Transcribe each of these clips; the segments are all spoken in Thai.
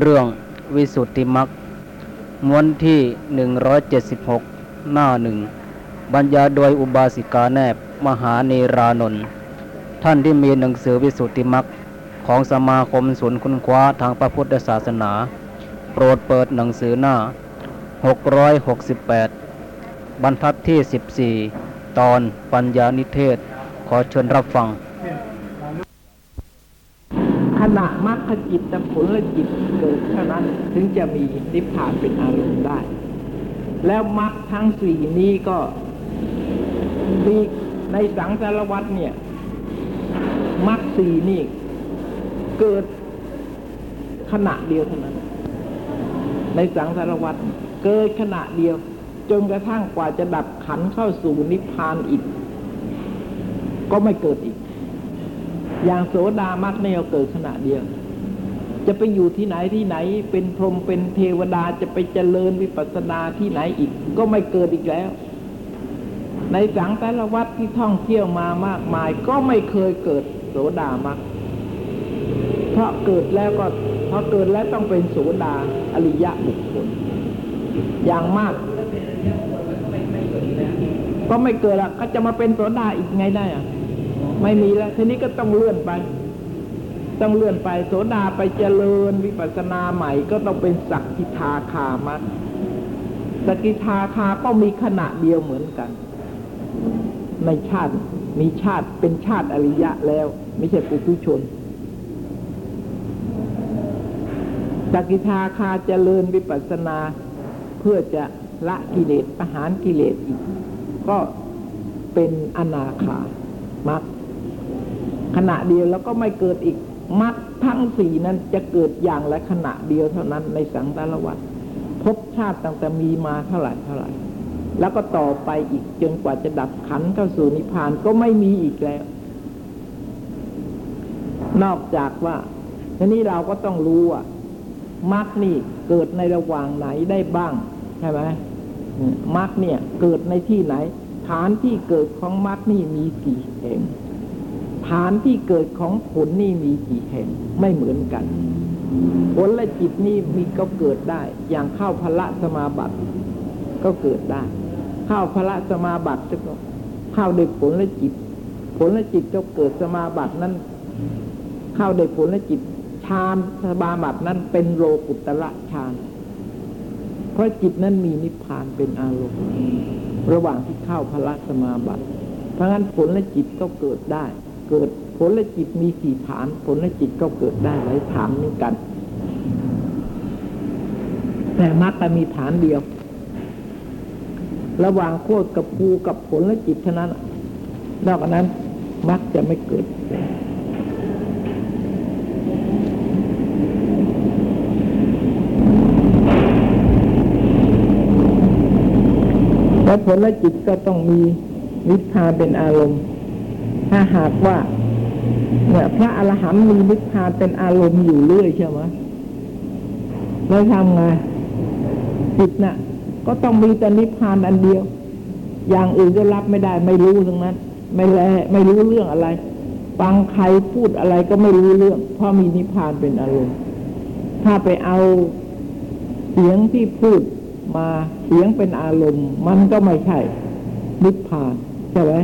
เรื่องวิสุทธิมรรคม้วนที่ 176 หน้าหนึ่งบรรยายโดยอุบาสิกาแนบมหาเนรานนท์ท่านที่มีหนังสือวิสุทธิมรรคของสมาคมศูนย์คุณคว้าทางพระพุทธศาสนา โปรดเปิดหนังสือหน้า 668 บรรทัดที่ 14 ตอนปัญญานิเทศ ขอเชิญรับฟัง ขณะมรรคจิตผลจิตเกิดเท่านั้นถึงจะมีนิพพานเป็นอารมณ์ได้ แล้วมรรคทั้งสี่นี้ก็มีในสังสารวัตเนี่ยมรรคสี่นี่เกิดขณะเดียวเท่านั้น ในสังสารวัตเกิดขณะเดียว จนกระทั่งกว่าจะดับขันเข้าสู่นิพพานอีก ก็ไม่เกิดอีก อย่างโสดามรรคเนี่ยเกิดขณะเดียว จะไปอยู่ที่ไหนที่ไหน เป็นพรหมเป็นเทวดาจะไปเจริญวิปัสสนาที่ไหนอีก ก็ไม่เกิดอีกแล้ว ในสังสารวัตที่ท่องเที่ยวมามากมาย ก็ไม่เคยเกิดโสดามรรคเพราะเกิดแล้วก็พอเกิดแล้วต้องเป็นโสดาอริยะบุคคล อย่างมากก็ไม่เกิดละก็จะมาเป็นโสดาอีกไงได้อะ ไม่มีแล้ว ทีนี้ก็ต้องเลื่อนไป ต้องเลื่อนไป โสดาไปเจริญวิปัสสนาใหม่ก็ต้องเป็นสักกิทาคามัสกิทาคาก็มีขณะเดียวเหมือนกัน ในชาติมีชาติเป็นชาติอริยะแล้ว ไม่ใช่ปุถุชนสกิทาคาเจริญวิปัสสนา เพื่อจะละกิเลสประหารกิเลสอีก ก็เป็นอนาคามัก ขณะเดียวแล้วก็ไม่เกิดอีกมักทั้งสี่นั้นจะเกิดอย่างละขณะเดียวเท่านั้นในสังสารวัฏพบชาติตั้งแต่มีมาเท่าไหร่เท่าไหร่ แล้วก็ต่อไปอีกจนกว่าจะดับขันเข้าสู่นิพพานก็ไม่มีอีกแล้ว นอกจากว่าทีนี้เราก็ต้องรู้ว่ามรรคนี่เกิดในระหว่างไหนได้บ้างใช่ไหมมรรคเนี่ยเกิดในที่ไหน ฐานที่เกิดของมรรคนี่มีกี่แห่งานที่เกิดของผลนี่มีกี่แห่งไม่เหมือนกัน ผลและจิตนี่มีก็เกิดได้ อย่างเข้าพละสมาบัติก็เกิดได้เข้าพละสมาบัติก็เข้าโดยผลและจิต ผลและจิตก็เกิดสมาบัตินั้นเข้าโดยผลและจิตฌานสมาบัตินั้นเป็นโลกุตระฌานเพราะจิตนั้นมีนิพพานเป็นอารมณ์ ระหว่างที่เข้าพละสมาบัติเพราะงั้นผลและจิตก็เกิดได้ เกิดผลและจิตมีสี่ฐาน ผลและจิตก็เกิดได้หลายฐานเหมือนกัน แต่มรรคมีฐานเดียว ระหว่างโคตรกับภูกับผลและจิตเท่านั้น นอกจากนั้นมรรคจะไม่เกิด แล้วผลและจิตก็ต้องมีนิพพานเป็นอารมณ์ ถ้าหากว่า เนี่ย พระอรหันต์มีนิพพานเป็นอารมณ์อยู่เรื่อยใช่ไหมแล้วทำไงจิตน่ะ ก็ต้องมีแต่นิพพานอันเดียว อย่างอื่นก็รับไม่ได้ ไม่รู้ทั้งนั้น ไม่แลไม่รู้เรื่องอะไรฟังใครพูดอะไรก็ไม่รู้เรื่อง เพราะมีนิพพานเป็นอารมณ์ ถ้าไปเอาเสียงที่พูดมาเสียงเป็นอารมณ์ มันก็ไม่ใช่นิพพานใช่ไหม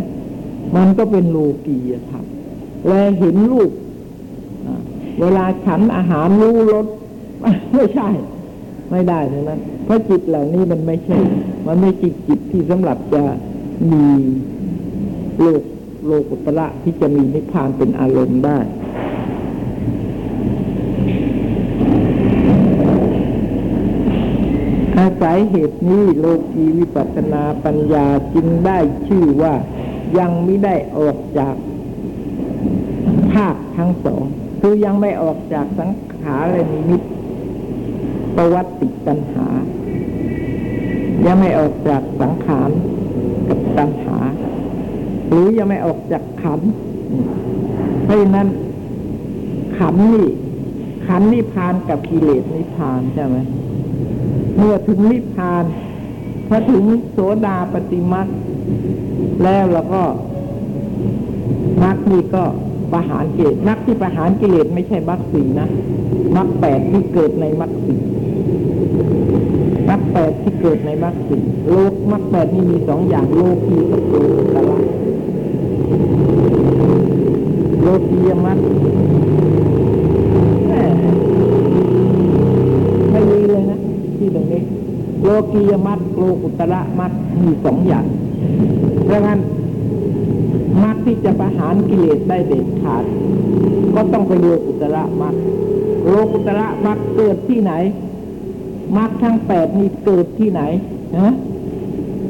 มันก็เป็นโลกียธรรมแลเห็นรูปเวลาฉันอาหารรู้รสไม่ใช่ ไม่ได้ทั้งนั้นเพราะจิตเหล่านี้มันไม่ใช่ มันไม่จิตจิตที่สำหรับจะมีโลกโลกุตระที่จะมีนิพพานเป็นอารมณ์ได้อาศัยเหตุนี้โลกีวิปัสสนาปัญญาจึงได้ชื่อว่า ยังไม่ได้ออกจากภาคทั้งสอง คือยังไม่ออกจากสังขารและนิมิตประวัติตัญหา ยังไม่ออกจากสังขารกับตัญหา หรือยังไม่ออกจากขันเพราะนั้นขันนี่ขันนิพพานกับกิเลสนิพพานใช่ไหมเมื่อถึงนิพพานพอถึงโสดาปฏิมัก แล้วเราก็มักนี่ก็ประหารกิเลสมรรคที่ประหารกิเลสไม่ใช่มรรคสี่นะมรรคแปดที่เกิดในมรรคสี่มรรคแปดที่เกิดในมรรคสี่โลกมรรคแปดนี่มีสองอย่างโลกีกับโลกุตระโลกียมรรคไม่มีเลยนะที่ตรงนี้ โลกียมรรคโลกุตระมรรคมีสองอย่าง เพราะงั้นมรรคที่จะประหารกิเลสได้เด็ดขาด ก็ต้องไปโลกุตระมรรคโลกุตระมรรคเกิดที่ไหนมรรคทั้งแปดนี่เกิดที่ไหนฮะ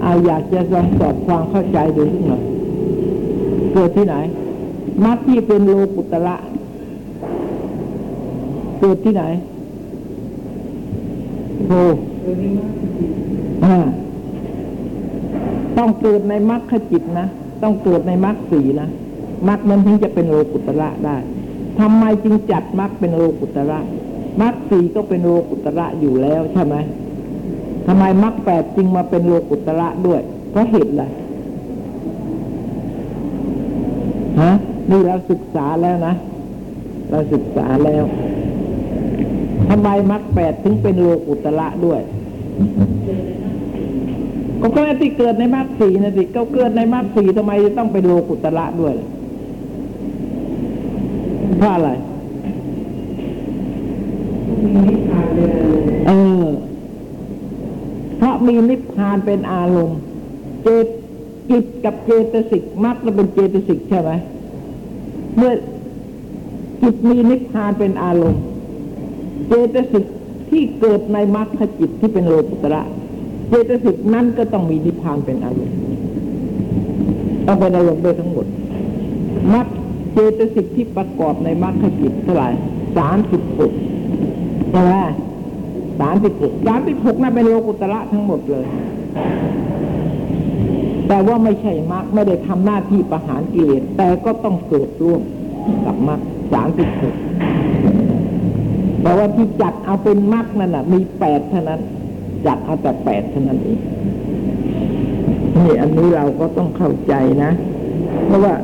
อาอยากจะลองสอบความเข้าใจดูสักหน่อยเกิดที่ไหนมรรคที่เป็นโลกุตระเกิดที่ไหนโอ้อ่า ต้องเกิดในมรรคจิตนะ ต้องเกิดในมรรคสีนะมรรคนั้นถึงจะเป็นโลกุตระได้ทำไมจึงจัดมรรคเป็นโลกุตระมรรคสีก็เป็นโลกุตระอยู่แล้วใช่ไหมทำไมมรรคแปดจึงมาเป็นโลกุตระด้วย เพราะเหตุอะไรฮะนี่เราศึกษาแล้วนะ เราศึกษาแล้วทำไมมรรคแปดถึงเป็นโลกุตระด้วย ก็ก็ที่เกิดในมรรคสีนะสิก็เกิดในมรรคสีทำไมจะต้องเป็นโลกุตระด้วยเพราะอะไรเออเพราะมีนิพพานเป็นอารมณ์ เจตจิตกับเจตสิกมรรคแล้วเป็นเจตสิกใช่ไหมเมื่อจิตมีนิพพานเป็นอารมณ์ เจตสิกที่เกิดในมรรคจิตที่เป็นโลกุตระ เจตสิกนั้นก็ต้องมีนิพพานเป็นอารมณ์ต้องเป็นอารมณ์โดยทั้งหมดมรรคเจตสิกที่ประกอบในมรรคจิตเท่าไหร่สามสิบหกใช่ไหมสามสิบหกสามสิบหกนั่นเป็นโลกุตระทั้งหมดเลย แต่ว่าไม่ใช่มรรคไม่ได้ทำหน้าที่ประหารกิเลสแต่ก็ต้องเกิดร่วมกับมรรคสามสิบหกแต่ว่าที่จัดเอาเป็นมรรคนั่นน่ะ มีแปดเท่านั้น จัดเอาแต่แปดเท่านั้นเองนี่อันนี้เราก็ต้องเข้าใจนะ เพราะว่า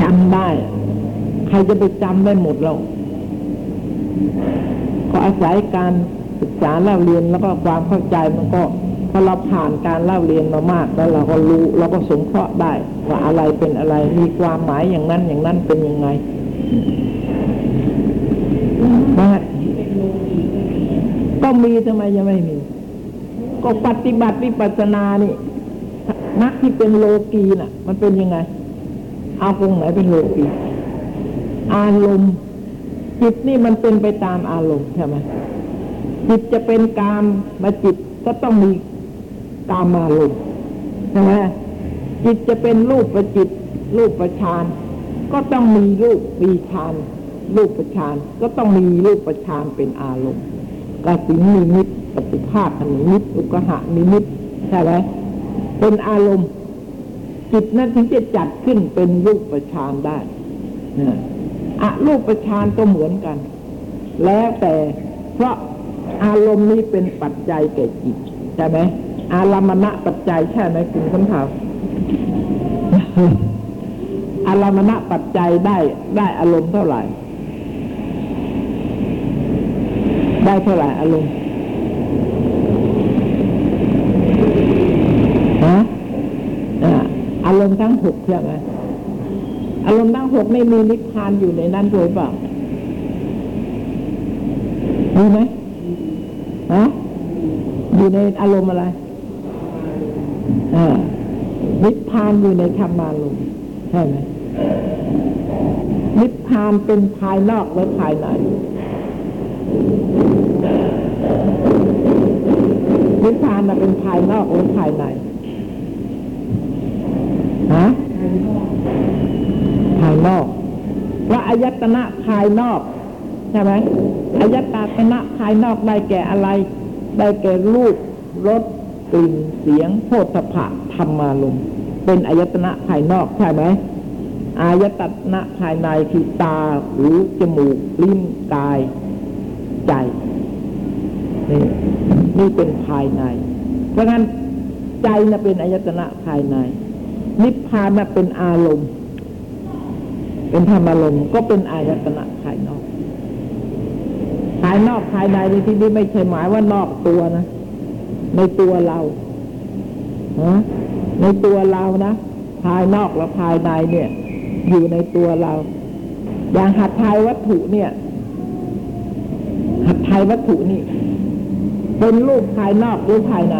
จำได้ ใครจะไปจำได้หมดเราก็อาศัยการศึกษาเล่าเรียนแล้วก็ความเข้าใจมันก็พอเราผ่านการเล่าเรียนมามากแล้วเราก็รู้เราก็สงเคราะห์ได้ ว่าอะไรเป็นอะไรมีความหมายอย่างนั้นอย่างนั้นเป็นยังไงนะ ก็มีทำไมยังไม่มี ก็ปฏิบัติวิปัสสนานี่นักที่เป็นโลกีน่ะ มันเป็นยังไง เอาตรงไหนเป็นโลกี อารมณ์จิตนี่มันเป็นไปตามอารมณ์ใช่ไหมจิตจะเป็นกามมาจิตก็ต้องมีกามอารมณ์ใช่ไหมจิตจะเป็นรูปประจิต รูปประชานก็ต้องมีรูปมีฌานรูปประชานก็ต้องมีรูปประชานเป็นอารมณ์ กสินิมิตปฏิภาคนิมิตอุกหะนิมิตใช่ไหมเป็นอารมณ์ จิตนั้นถึงจะจัดขึ้นเป็นรูปประชานได้อะรูปประชานก็เหมือนกัน แล้วแต่เพราะอารมณ์นี้เป็นปัจจัยแก่จิตใช่ไหมอารมณะปัจจัยใช่ไหมคุณคำถามอารมณะปัจจัยได้ได้อารมณ์เท่าไหร่ ได้เท่าไหร่อารมณ์ฮะอาอารมณ์ทั้งหกใช่ไหมอารมณ์ทั้งหกไม่มีนิพพานอยู่ในนั้นด้วยเปล่ามีไหมฮะอยู่ในอารมณ์อะไรอ่านิพพานอยู่ในธรรมารมณ์ใช่ไหมนิพพานเป็นภายนอกหรือภายใน นิพพานะเป็นภายนอกหรือภายในฮะภายนอกว่าอายตนะภายนอกใช่ไหมอายตนะภายนอกได้แก่อะไร ได้แก่รูปรสกลิ่นเสียงโพธพะธรรมารมเป็นอายตนะภายนอกใช่ไหมอายตนะภายในคือตาหูจมูกลิ้นกาย ใจ นี่นี่เป็นภายใน เพราะงั้นใจน่ะเป็นอายตนะภายใน นิพพานน่ะเป็นอารมณ์ เป็นธรรมอารมณ์ก็เป็นอายตนะภายนอก ภายนอกภายในในที่นี้ไม่ใช่หมายว่านอกตัวนะ ในตัวเราฮะในตัวเรานะภายนอกและภายในเนี่ย อยู่ในตัวเรา อย่างหัตถายวัตถุเนี่ยายวัตถุนี่ เป็นรูปภายนอกหรือภายใน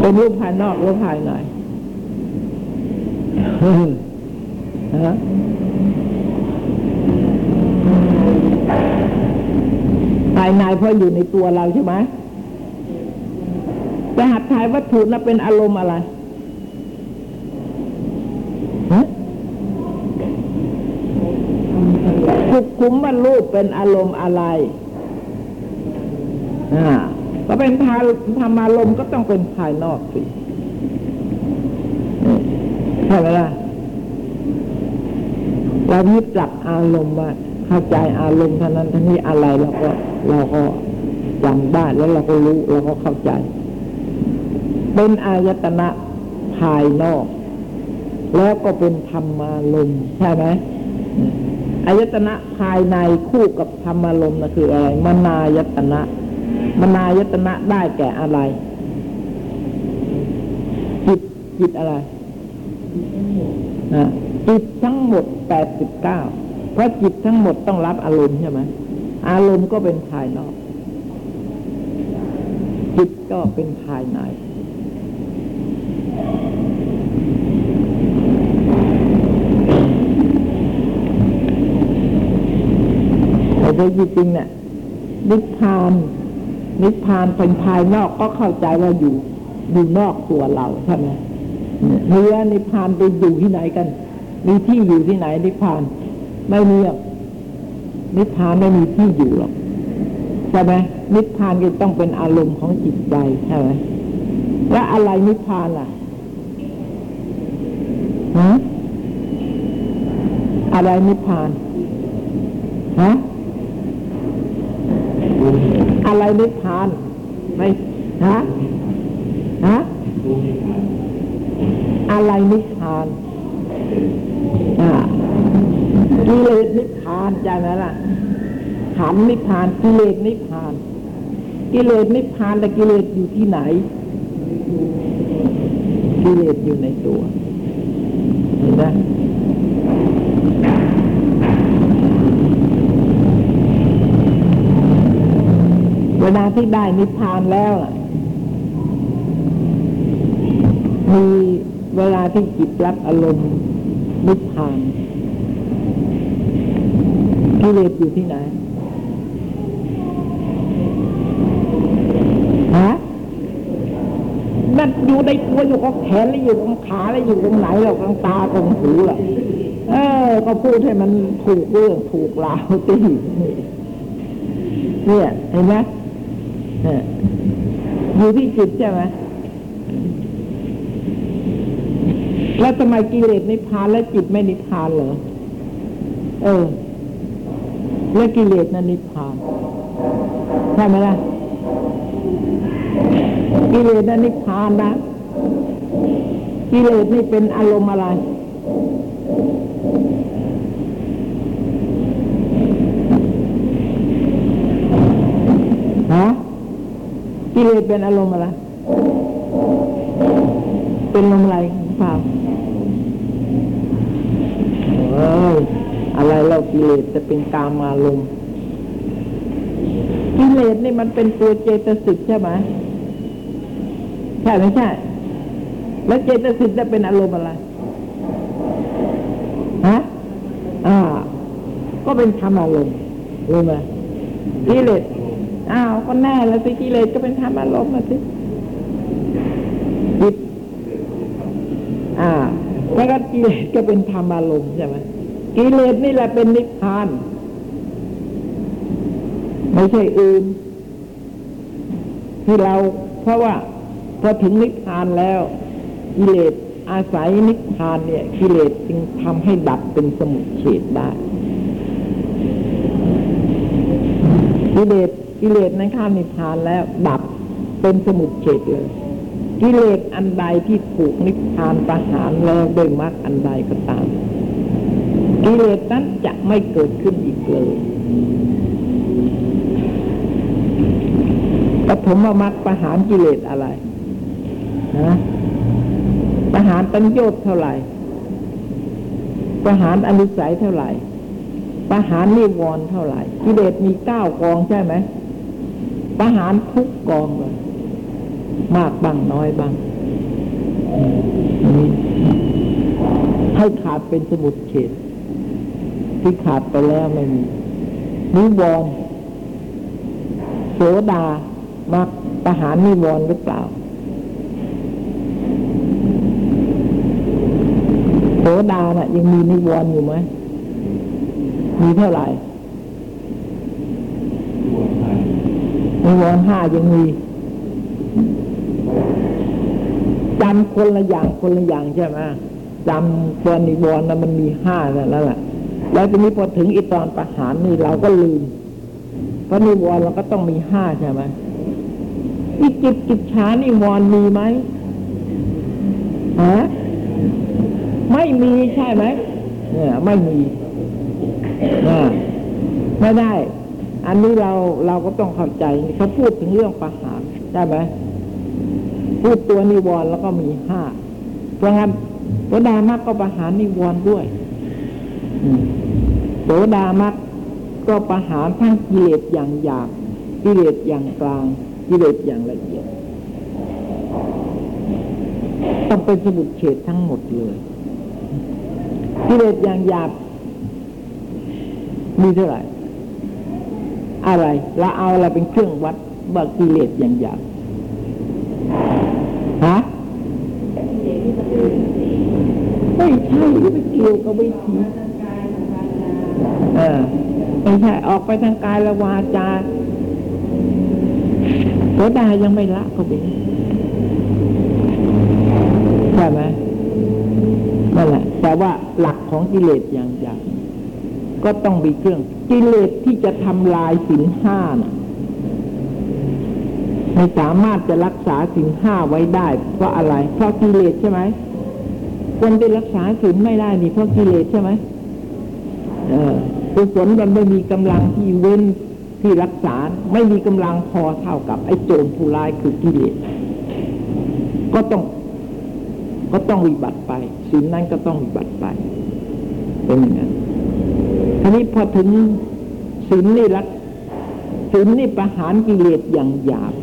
เป็นรูปภายนอกหรือภายในฮะภายในเพราะอยู่ในตัวเราใช่ไหมแต่หัตถายวัตถุนั้นเป็นอารมณ์อะไรฮะ สุขุมมันรูปเป็นอารมณ์อะไรอ่าก็เป็นทาธรรมารมณ์ก็ต้องเป็นภายนอกสิใช่ไหมล่ะเรายึดจับอารมณ์ว่าเข้าใจอารมณ์เท่านั้นท่านี้อะไรเราก็เราก็จำได้แล้วเราก็รู้เราก็เข้าใจ เป็นอายตนะภายนอก แล้วก็เป็นธรรมารมณ์ใช่ไหม อายตนะภายในคู่กับธรรมารมณ์นะคืออะไรมนายตนะมนายตนะได้แก่อะไร จิตจิตอะไรจิตทั้งหมดแปดสิบเก้าเพราะจิตทั้งหมดต้องรับอารมณ์ใช่ไหมอารมณ์ก็เป็นภายนอก จิตก็เป็นภายใน แต่ถ้าจริงๆเนี่ยนิพพานนิพพานเป็นภายนอกก็เข้าใจว่าอยู่อยู่นอกตัวเราใช่ไหมเนื้อนิพพานไปอยู่ที่ไหนกัน มีที่อยู่ที่ไหนนิพพาน ไม่มีหรอกนิพพานไม่มีที่อยู่หรอกใช่ไหมนิพพานก็ต้องเป็นอารมณ์ของจิตใจใช่ไหมแล้วอะไรนิพพานล่ะฮะอะไรนิพพานฮะอะไร นิพพานไม่ฮะฮะอะไรนิพพานอ่ากิเลสนิพพานใช่ไหมล่ะขันนิพพานกิเลสนิพพาน กิเลสนิพพานแต่กิเลสอยู่ที่ไหน กิเลสอยู่ในตัวเห็นไหม เวลาที่ได้นิพพานแล้วมีเวลาที่จิตรับอารมณ์นิพพานกิเลสอยู่ที่ไหนฮะนั่นอยู่ในตัวอยู่กับแขนแล้วอยู่กับขาแล้วอยู่ตรงไหนหรอกตรงตาตรงหูล่ะเออ ก็พูดให้มันถูกเรื่องถูกราวตีเนี่ยเห็นไหม อยู่ที่จิตใช่ไหมแล้วทำไมกิเลสนิพพานและจิตไม่นิพพานเหรอ เออ แล้วกิเลสนั้นนิพพานใช่ไหมล่ะ กิเลสนั้นนิพพานนะ กิเลสนี่เป็นอารมณ์อะไร ฮะ กิเลสเป็นอารมณ์อะไร เป็นลมอะไรเปล่าเอ้ยอะไรเรากิเลสจะเป็นกามอารมณ์กิเลสนี่มันเป็นตัวเจตสิกใช่ไหมใช่ไม่ใช่ แล้วเจตสิกจะเป็นอารมณ์อะไรฮะอ่า ก็เป็นธรรมอารมณ์รู้ไหมกิเลสอ้าว ก็แน่แล้วสิกิเลสก็เป็นธรรมอารมณ์มาสิจิตอ่าแล้วก็กิเลสก็เป็นธรรมอารมณ์ใช่ไหมกิเลสนี่แหละเป็นนิพพาน ไม่ใช่อื่น ที่เราเพราะว่าพอถึงนิพพานแล้ว กิเลสอาศัยนิพพานเนี่ย กิเลสจึงทำให้ดับเป็นสมุทเฉดได้กิเลส กิเลสในข้ามนิพพานแล้วดับเป็นสมุทเฉดเลย กิเลสอันใดที่ถูกนิพพานประหารแล้วด้วยมรรคอันใดก็ตาม กิเลสนั้นจะไม่เกิดขึ้นอีกเลยปฐมมรรคประหารกิเลสอะไรนะประหารตัญโยชน์เท่าไหร่ประหารอนุสัยเท่าไหร่ประหารนิวรณ์เท่าไหร่ กิเลสมีเก้ากองใช่ไหม ประหารทุกกองเลย มากบ้างน้อยบ้างนี่ให้ขาดเป็นสมุดเฉดที่ขาดไปแล้วไม่มีนิวรณ์โสดามักประหารนิวรณ์หรือเปล่าโสดาน่ะยังมีนิวรณ์อยู่ไหมมีเท่าไหร่ นิวรณ์ห้ายังมีจำคนละอย่างคนละอย่างใช่ไหมจำตัวนิวรณ์นะมันมีห้านั่นแหละแล้วทีนี้พอถึงอีตอนประหารนี่เราก็ลืมเพราะนิวรณ์เราก็ต้องมีห้าใช่ไหมอีจิตจิตช้านิวรณ์มีไหมฮะไม่มีใช่ไหมเนี่ยไม่มีนะไม่ได้ อันนี้เราเราก็ต้องเข้าใจเขาพูดถึงเรื่องประหารได้ไหมพูดตัวนิวรณ์แล้วก็มีห้าเพราะงั้นโสดามักก็ประหารนิวรณ์ด้วยโสดามักก็ประหารทั้งกิเลสอย่างหยาบกิเลสอย่างกลางกิเลสอย่างละเอียด ต้องเป็นสมุดเฉดทั้งหมดเลยกิเลสอย่างหยาบมีเท่าไหร่ อะไรเราเอาอะไรเป็นเครื่องวัดว่ากิเลสอย่างหยาบฮะไม่ใช่ไม่เกี่ยวกับวิถีเออไม่ใช่ออกไปทางกายละวาจาโสดายังไม่ละเขาเป็นใช่ไหมนั่นแหละแต่ว่าหลักของกิเลสอย่างหยาบ ก็ต้องมีเครื่อง กิเลสที่จะทำลายสินห้านะไม่สามารถจะรักษาสินห้าไว้ได้ เพราะอะไร เพราะกิเลสใช่ไหมคนที่รักษาสินไม่ได้นี่เพราะกิเลสใช่ไหมเออกุศลมันไม่มีกำลังที่เว้นที่รักษา ไม่มีกำลังพอเท่ากับไอ้โจรผู้ร้ายคือกิเลสก็ต้อง ก็ต้องวิบัติไปสินนั้นก็ต้องวิบัติไปเป็นอย่างนั้น ทีนี้พอถึงศีลนี่รักศีลนี่ประหารกิเลสอย่างหยาบ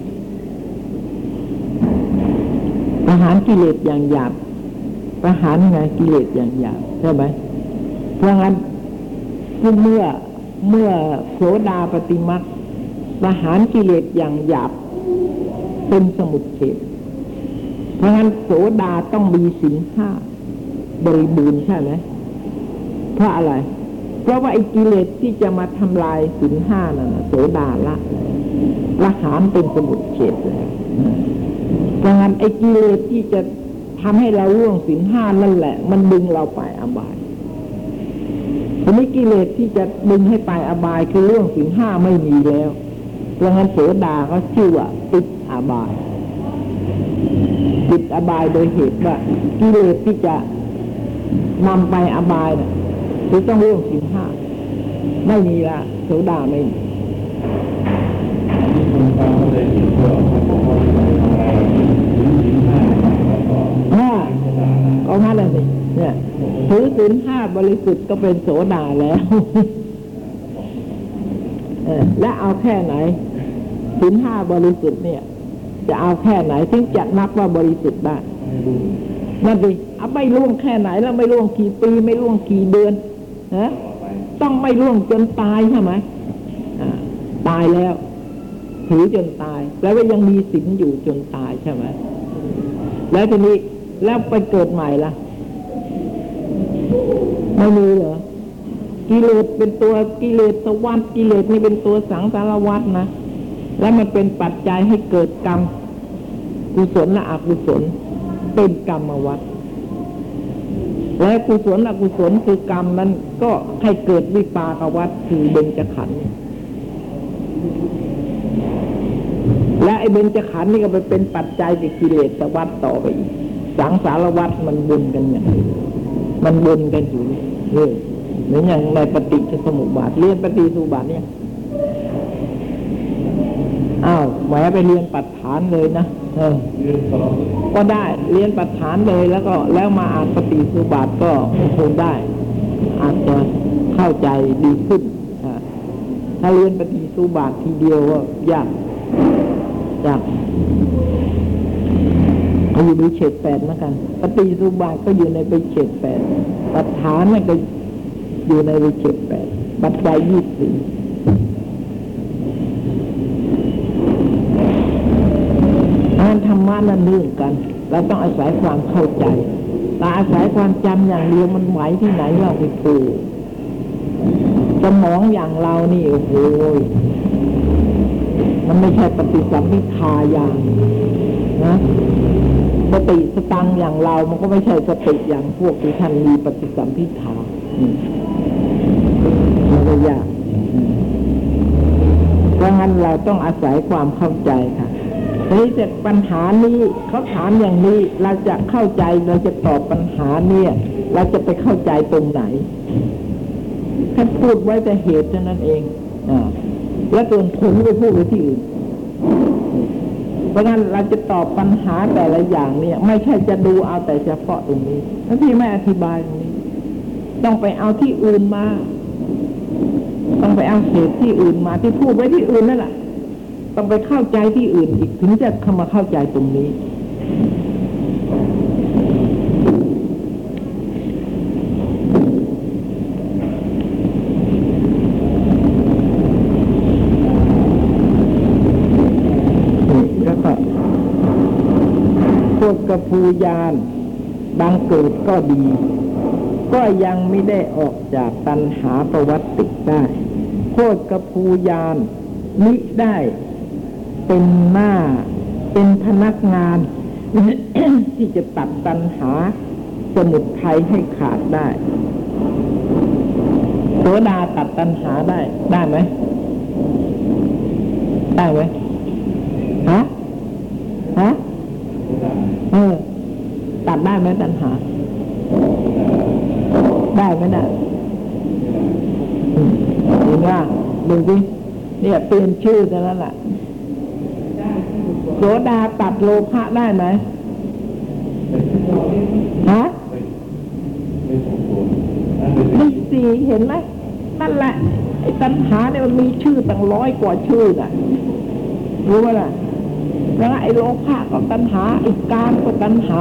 ประหารกิเลสอย่างหยาบประหารไงกิเลสอย่างหยาบใช่ไหมเพราะงั้นเมื่อเมื่อโสดาปฏิมักประหารกิเลสอย่างหยาบเป็นสมุดเฉดเพราะงั้นโสดาต้องมีสินห้าบริบูรณ์ใช่ไหมเพราะอะไรเเพราะว่าไอ้กิเลสที่จะมาทำลายสินห้านั่นโสดาละละหารเป็นสมุดเฉดแล้วเพราะงั้นไอ้กิเลสที่จะทำให้เราล่วงสินห้านั่นแหละ มันดึงเราไปอบายทีนี้กิเลสที่จะดึงให้ไปอบายคือเรื่องสินห้าไม่มีแล้วเพราะงั้นโสดาก็ชื่อว่าติดอบายติดอบายโดยเหตุว่ากิเลสที่จะนำไปอบายนะ คือต้องเรื่องสินห้าไม่มีละโสดาไม่มีห้าก็ห้าแล้วนี่เนี่ยถือสินห้าบริสุทธิ์ก็เป็นโสดาแล้วเออและเอาแค่ไหนสินห้าบริสุทธิ์เนี่ย จะเอาแค่ไหนถึงจะนับว่าบริสุทธิ์ได้นั่นดิเอาไม่ล่วงแค่ไหนแล้วไม่ล่วงกี่ปี ไม่ล่วงกี่เดือน ต้องไม่ล่วงจนตายใช่ไหมตายแล้ว ถือจนตาย แล้วก็ยังมีสินอยู่จนตายใช่ไหมแล้วทีนี้แล้วไปเกิดใหม่ล่ะไม่มีเหรอกิเลสเป็นตัวกิเลสสวัสดกิเลสนี่เป็นตัวสังสารวัฏนะและมันเป็นปัจจัยให้เกิดกรรมกุศลและอกุศลเป็นกรรมวัฏ และกุศลอกุศลคือกรรมนั้นก็ให้เกิดวิปากวัฏคือเบญจขันธ์และไอ้เบญจขันธ์นี่ก็ไปเป็นปัจจัยกับกิเลสวัฏต่อไปอีกสังสารวัฏมันบุญกันอย่างนี้มันบุญกันอยู่นี่เออเหมือนอย่างในปฏิจจสมุปบาทเรียนปฏิสุบาทเนี่ย อ้าวแหมไปเรียนปัจฐานเลยนะเออก็ได้เรียนปัจฐานเลยแล้วก็แล้วมาอ่านปฏิสุบาทก็คงได้อาจจะเข้าใจดีขึ้นถ้าเรียนปฏิสุบาททีเดียวก็ยากยากเขาอยู่ในเฉดแปดนะกันปฏิสุบาทก็อยู่ในไปเฉดแปดปัจฐานนั่นก็อยู่ในไปเฉดแปดปัจจัยยี่สิบสี่งานั่นเรื่องกันเราต้องอาศัยความเข้าใจแต่อาศัยความจำอย่างเดียวมันไหวที่ไหนเราไปถูสมองอย่างเรานี่โอ้โหมันไม่ใช่ปฏิสัมพิทาอย่างนะสติสตังอย่างเรา มันก็ไม่ใช่สติอย่างพวกที่ท่านมีปฏิสัมพิทาอืมมันก็ยากเพราะงั้นเราต้องอาศัยความเข้าใจค่ะ ทีนี้แต่ปัญหานี้เขาถามอย่างนี้เราจะเข้าใจเราจะตอบปัญหาเนี่ย เราจะไปเข้าใจตรงไหนท่านพูดไว้แต่เหตุเท่านั้นเองอแล้วส่วนผลไปพูดไว้ที่อื่นเพราะงั้นเราจะตอบปัญหาแต่ละอย่างเนี่ย ไม่ใช่จะดูเอาแต่เฉพาะตรงนี้แล้วที่ไม่อธิบายตรงนี้ ต้องไปเอาที่อื่นมา ต้องไปเอาเหตุที่อื่นมาที่พูดไว้ที่อื่นนั่นแหละ ต้องไปเข้าใจที่อื่นอีกถึงจะเข้ามาเข้าใจตรงนี้ แล้วก็พวกกระพูยานบางเกิดก็ดี ก็ยังไม่ได้ออกจากตัณหาประวัติได้โคตรกระพูยานมิได้ เป็นหน้า เป็นพนักงาน ที่จะตัดตัณหาสมุดไทยให้ขาดได้โสดาตัดตัณหาได้ ได้ไหมได้ไหมฮะฮะเออตัดได้ไหมตัณหา ได้ไหมน่ะอืมดีมาดูสิเนี่ยเปลี่ยนชื่อกันแล้วล่ะ โสดาตัดโลภะได้ไหมฮะมีสี่เห็นไหมนั่นแหละไอ้ตัณหาเนี่ยมันมีชื่อตั้งร้อยกว่าชื่อน่ะ รู้ไหมล่ะแล้วไอ้โลภะก็ตัณหาไอ้กามก็ตัณหา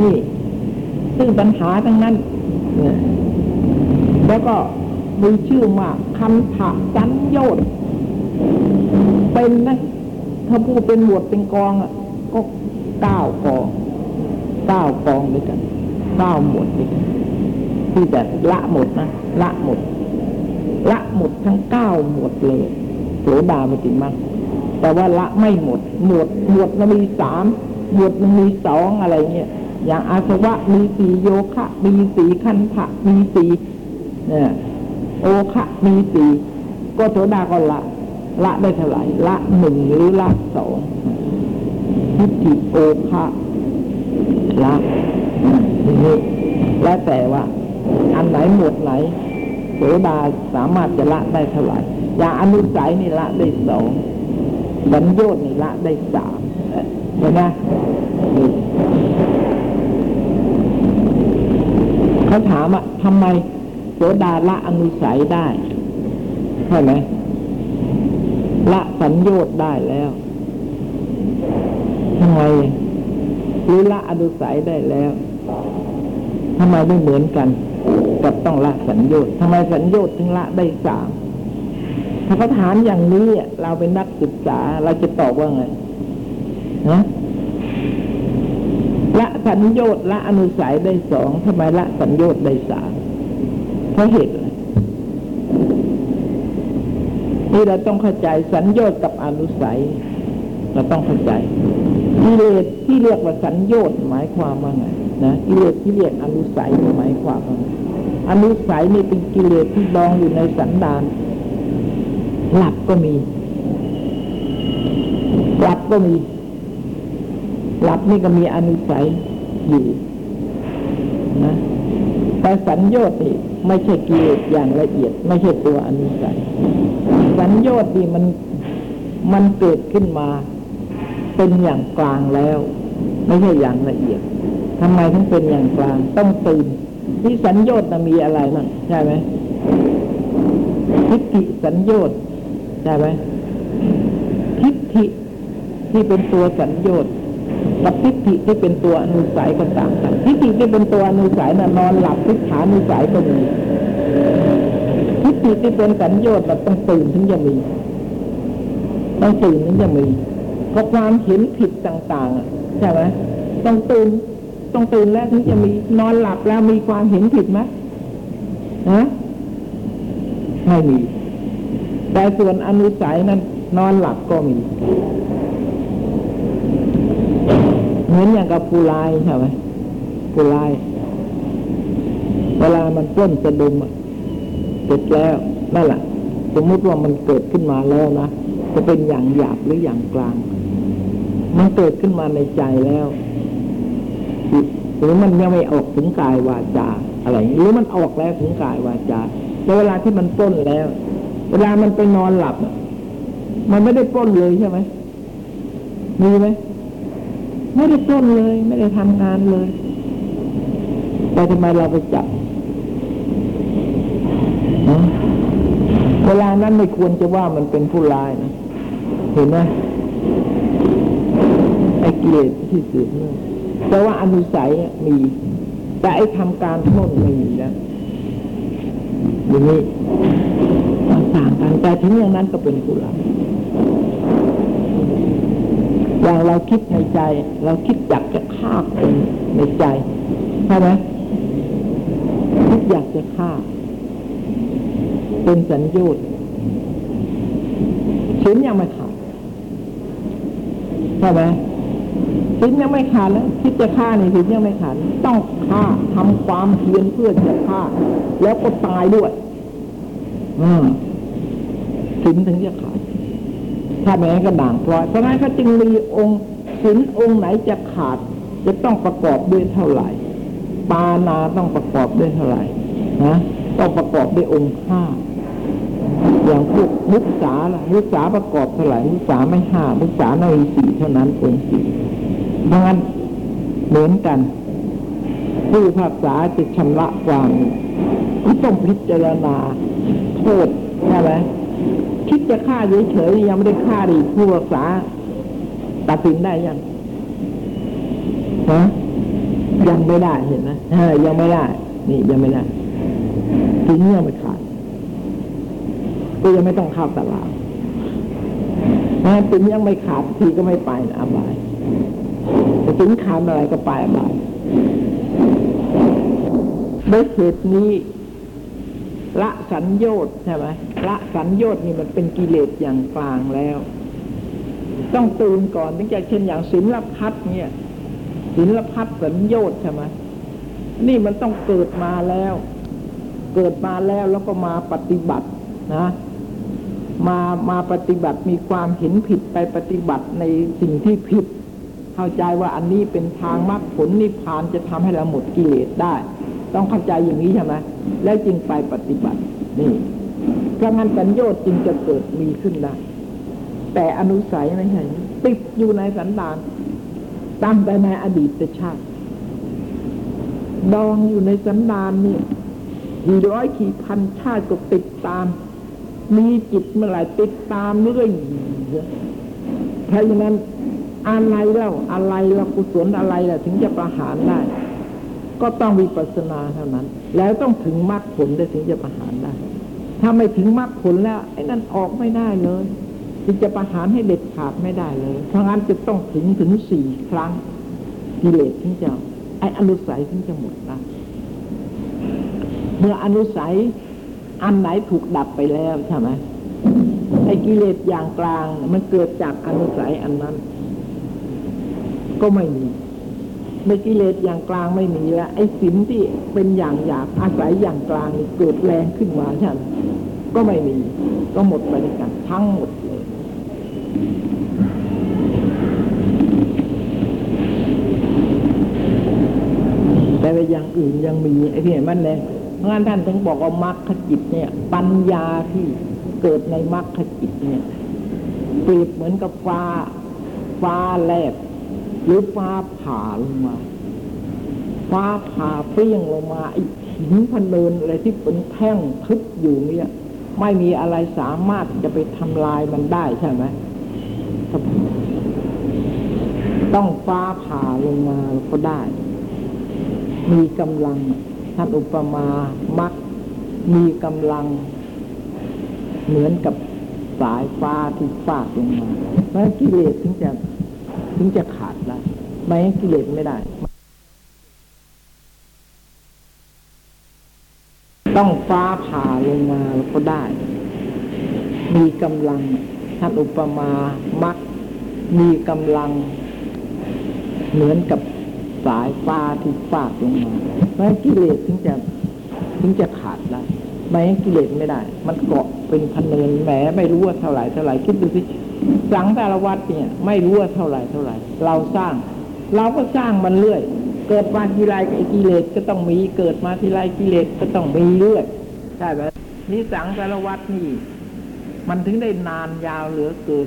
นี่ ซึ่งตัณหาทั้งนั้น แล้วก็มีชื่อว่าคันถะสัญโยน์เป็นนะ ถ้าพูดเป็นหมวดเป็นกองอะ ก็เก้ากองเก้ากองด้วยกันเก้าหมวดด้วยกันที่แต่ละหมดนะละหมด ละหมดทั้งเก้าหมวดเลยโสดาปฏิมาแต่ว่าละไม่หมด หมวดหมวดมันมีสามหมวดมันมีสองอะไรเงี้ยอย่างอาสวะมีสี่โยคะ มีสี่คันธะมีสี่เนี่ยโอคะมีสี่ก็โสดาก็ละ ละได้เท่าไหร่ละหนึ่งหรือละสองทิฏฐิโอคะละนี่แล้วแต่ว่า อันไหนหมวดไหนโสดาสามารถจะละได้เท่าไหร่อย่างอนุสัยนี่ละได้สองสัญโยน์นี่ละได้สามเห็นไหมเขาถามอะทำไมโสดาละอนุสัยได้ใช่ไหม ละสัญโยชน์ได้แล้วทำไมหรือละอนุสัยได้แล้วทำไมไม่เหมือนกันกับต้องละสัญโยชน์ทำไมสัญโยชน์ถึงละได้สามถ้าเขาถามอย่างนี้เราเป็นนักศึกษา เราจะตอบว่าไงนะละสัญโยชน์ละอนุสัยได้สองทำไมละสัญโยชน์ได้สามเพราะเหตุอะไร นี่เราต้องเข้าใจสัญโยชน์กับอนุสัย เราต้องเข้าใจกิเลสที่เรียกว่าสัญโยชน์หมายความว่าไงนะกิเลสที่เรียกอนุสัยหมายความว่าไงอนุสัยนี่เป็นกิเลสที่ดองอยู่ในสันดานหลับก็มีหลับก็มีหลับนี่ก็มีอนุสัยอยู่นะแต่สัญญาณนี่ไม่ใช่กิเลสอย่างละเอียด ไม่ใช่ตัวอนุสัย สัญญาณนี่มันมันเกิดขึ้นมา เป็นอย่างกลางแล้ว ไม่ใช่อย่างละเอียดทำไมถึงเป็นอย่างกลาง ต้องตื่นที่สัญญาณมีอะไรบ้างใช่ไหมทิฏฐิสัญญาณใช่ไหมทิฏฐิที่เป็นตัวสัญญาณกับทิฏฐิที่เป็นตัวอนุสัยก็ต่างกันทิฏฐิที่เป็นตัวอนุสัยน่ะนอนหลับทิฏฐานุสัยก็มี ทิฏฐิที่เป็นสัญญาณน่ะต้องตื่นถึงจะมีต้องตื่นถึงจะมีเพราะความเห็นผิดต่างๆใช่ไหมต้องตื่นต้องตื่นแล้วถึงจะมีนอนหลับแล้วมีความเห็นผิดไหมฮะไม่มี แต่ส่วนอนุสัยนั้นนอนหลับก็มี เหมือนอย่างกับผู้ลายใช่ไหมผู้ลาย เวลามันป้นสะดุมอะ เสร็จแล้วนั่นแหละสมมติว่ามันเกิดขึ้นมาแล้วนะจะเป็นอย่างหยาบหรืออย่างกลาง มันเกิดขึ้นมาในใจแล้ว หรือมันยังไม่ออกถึงกายวาจาอะไรหรือมันออกแล้วถึงกายวาจาแต่เวลาที่มันป้นแล้ว เวลามันไปนอนหลับมันไม่ได้ป้นเลยใช่ไหมมีไหมไม่ได้ป้นเลย ไม่ได้ทำงานเลยแต่ทำไมเราไปจับฮะเวลา นั้นไม่ควรจะว่ามันเป็นผู้ร้ายนะเห็นไหมไอ้กิเลสที่สืบเนื่องแต่ว่าอนุสัยมี แต่ไอ้ทำการโน่นไม่มีแล้วอย่างนี้ต่างกันแต่ถึงอย่างนั้นก็เป็นผู้ร้ายอย่างเราคิดในใจ เราคิดอยากจะฆ่าคนในใจใช่ไหมคิดอยากจะฆ่า เป็นสัญญาณ ศีลยังไม่ขาดใช่ไหมศีลยังไม่ขาดแล้วคิดจะฆ่าในศีลยังไม่ขาดต้องฆ่าทำความเพียรเพื่อจะฆ่า แล้วก็ตายด้วยอืมศีลถึงจะขาดถ้าไม่งั้นก็ด่างพร้อยเพราะงั้นเขาจึงมีองค์ศีลองค์ไหนจะขาด จะต้องประกอบด้วยเท่าไหร่ ปานาต้องประกอบด้วยเท่าไหร่นะต้องประกอบด้วยองค์ห้า อย่างพวกมุสาล่ะมุสาประกอบเท่าไหร่มุสาไม่ห้ามุสาไม่สี่เท่านั้นเองสี่ดังนั้นเหมือนกัน ผู้ภาษาจะชำระความก็ต้องพิจารณาโทษใช่ไหมคิดจะฆ่าเฉยๆยังไม่ได้ฆ่าดิผู้ภาษาตัดสินได้ยังฮะยังไม่ได้เห็นไหมยังไม่ได้ นี่ยังไม่ได้ถึงยังไม่ขา ก็ยังไม่ต้องเข้าตลาดนะถึงยังไม่ขาดทีก็ไม่ไปนะอบายแต่ถึงขาดอะไรก็ไปอบายด้วยเหตุนี้ละสัญญาณใช่ไหมละสัญญาณนี่มันเป็นกิเลสอย่างกลางแล้ว ต้องตื่นก่อนถึงจะเช่นอย่างศิลพัฒน์เนี่ยศิลพัฒน์สัญญาณใช่ไหมนี่มันต้องเกิดมาแล้ว เกิดมาแล้วแล้วก็มาปฏิบัตินะ มามาปฏิบัติมีความเห็นผิดไปปฏิบัติในสิ่งที่ผิด เข้าใจว่าอันนี้เป็นทางมรรคผลนิพพานจะทำให้เราหมดกิเลสได้ ต้องเข้าใจอย่างนี้ใช่ไหมแล้วจึงไปปฏิบัตินี่เพราะงั้นสัญญาจึงจะเกิดมีขึ้นได้แต่อนุสัยไม่ใช่ติดอยู่ในสันดานตั้งแต่ในอดีตชาติ ดองอยู่ในสันดานนี่กี่ร้อยกี่พันชาติก็ติดตาม มีจิตเมื่อไหร่ติดตามเรื่อยเพราะฉะนั้นอะไรเล่าอะไรเรากุศลอะไรล่ะถึงจะประหารได้ ก็ต้องวิปัสสนาเท่านั้น แล้วต้องถึงมรรคผลได้ถึงจะประหารได้ ถ้าไม่ถึงมรรคผลแล้วไอ้นั่นออกไม่ได้เลยจึงจะประหารให้เด็ดขาดไม่ได้เลย เพราะงั้นจะต้องถึงถึงสี่ครั้งกิเลสถึงจะไอ้อนุสัยถึงจะหมดนะเมื่ออนุสัย อันไหนถูกดับไปแล้วใช่ไหมไอ้กิเลสอย่างกลาง มันเกิดจากอนุสัยอันนั้น ก็ไม่มีในกิเลสอย่างกลางไม่มีแล้วไอ้สินที่เป็นอย่างหยาบอาศัยอย่างกลางเกิดแรงขึ้นมาใช่ไหมก็ไม่มี ก็หมดไปด้วยกันทั้งหมดเลยแต่อย่างอื่นยังมีไอ้ที่มันแรง งั้นท่านถึงบอกว่ามรรคจิตเนี่ย ปัญญาที่เกิดในมรรคจิตเนี่ยเปรียบเหมือนกับฟ้า ฟ้าแลบหรือฟ้าผ่าลงมา ฟ้าผ่าเปรี้ยงลงมาไอ้หินพนเนินอะไรที่เป็นแท่งทึบอยู่เนี่ย ไม่มีอะไรสามารถจะไปทำลายมันได้ใช่ไหมต้องฟ้าผ่าลงมาก็ได้ มีกำลัง ท่านอุปมามักมีกำลัง เหมือนกับสายฟ้าที่ฟาดลงมาเพราะกิเลสถึงจะถึงจะขาดได้ไม่งั้นกิเลสไม่ได้ ต้องฟ้าผ่าลงมาก็ได้ มีกำลังท่านอุปมามักมีกำลัง เหมือนกับ สายฟ้าที่ฟาดลงมาเพราะกิเลสถึงจะถึงจะขาดได้ไม่งั้นกิเลสไม่ได้ มันเกาะเป็นพันเนินแหมไม่รู้ว่าเท่าไหร่เท่าไหร่คิดดูสิสังแต่ละวัดเนี่ย ไม่รู้ว่าเท่าไหร่เท่าไหร่ เราสร้าง เราก็สร้างมันเรื่อย เกิดมาทีไรกิเลสก็ต้องมี เกิดมาทีไรกิเลสก็ต้องมีเรื่อยใช่ไหมนี่สังแต่ละวัดนี่ มันถึงได้นานยาวเหลือเกิด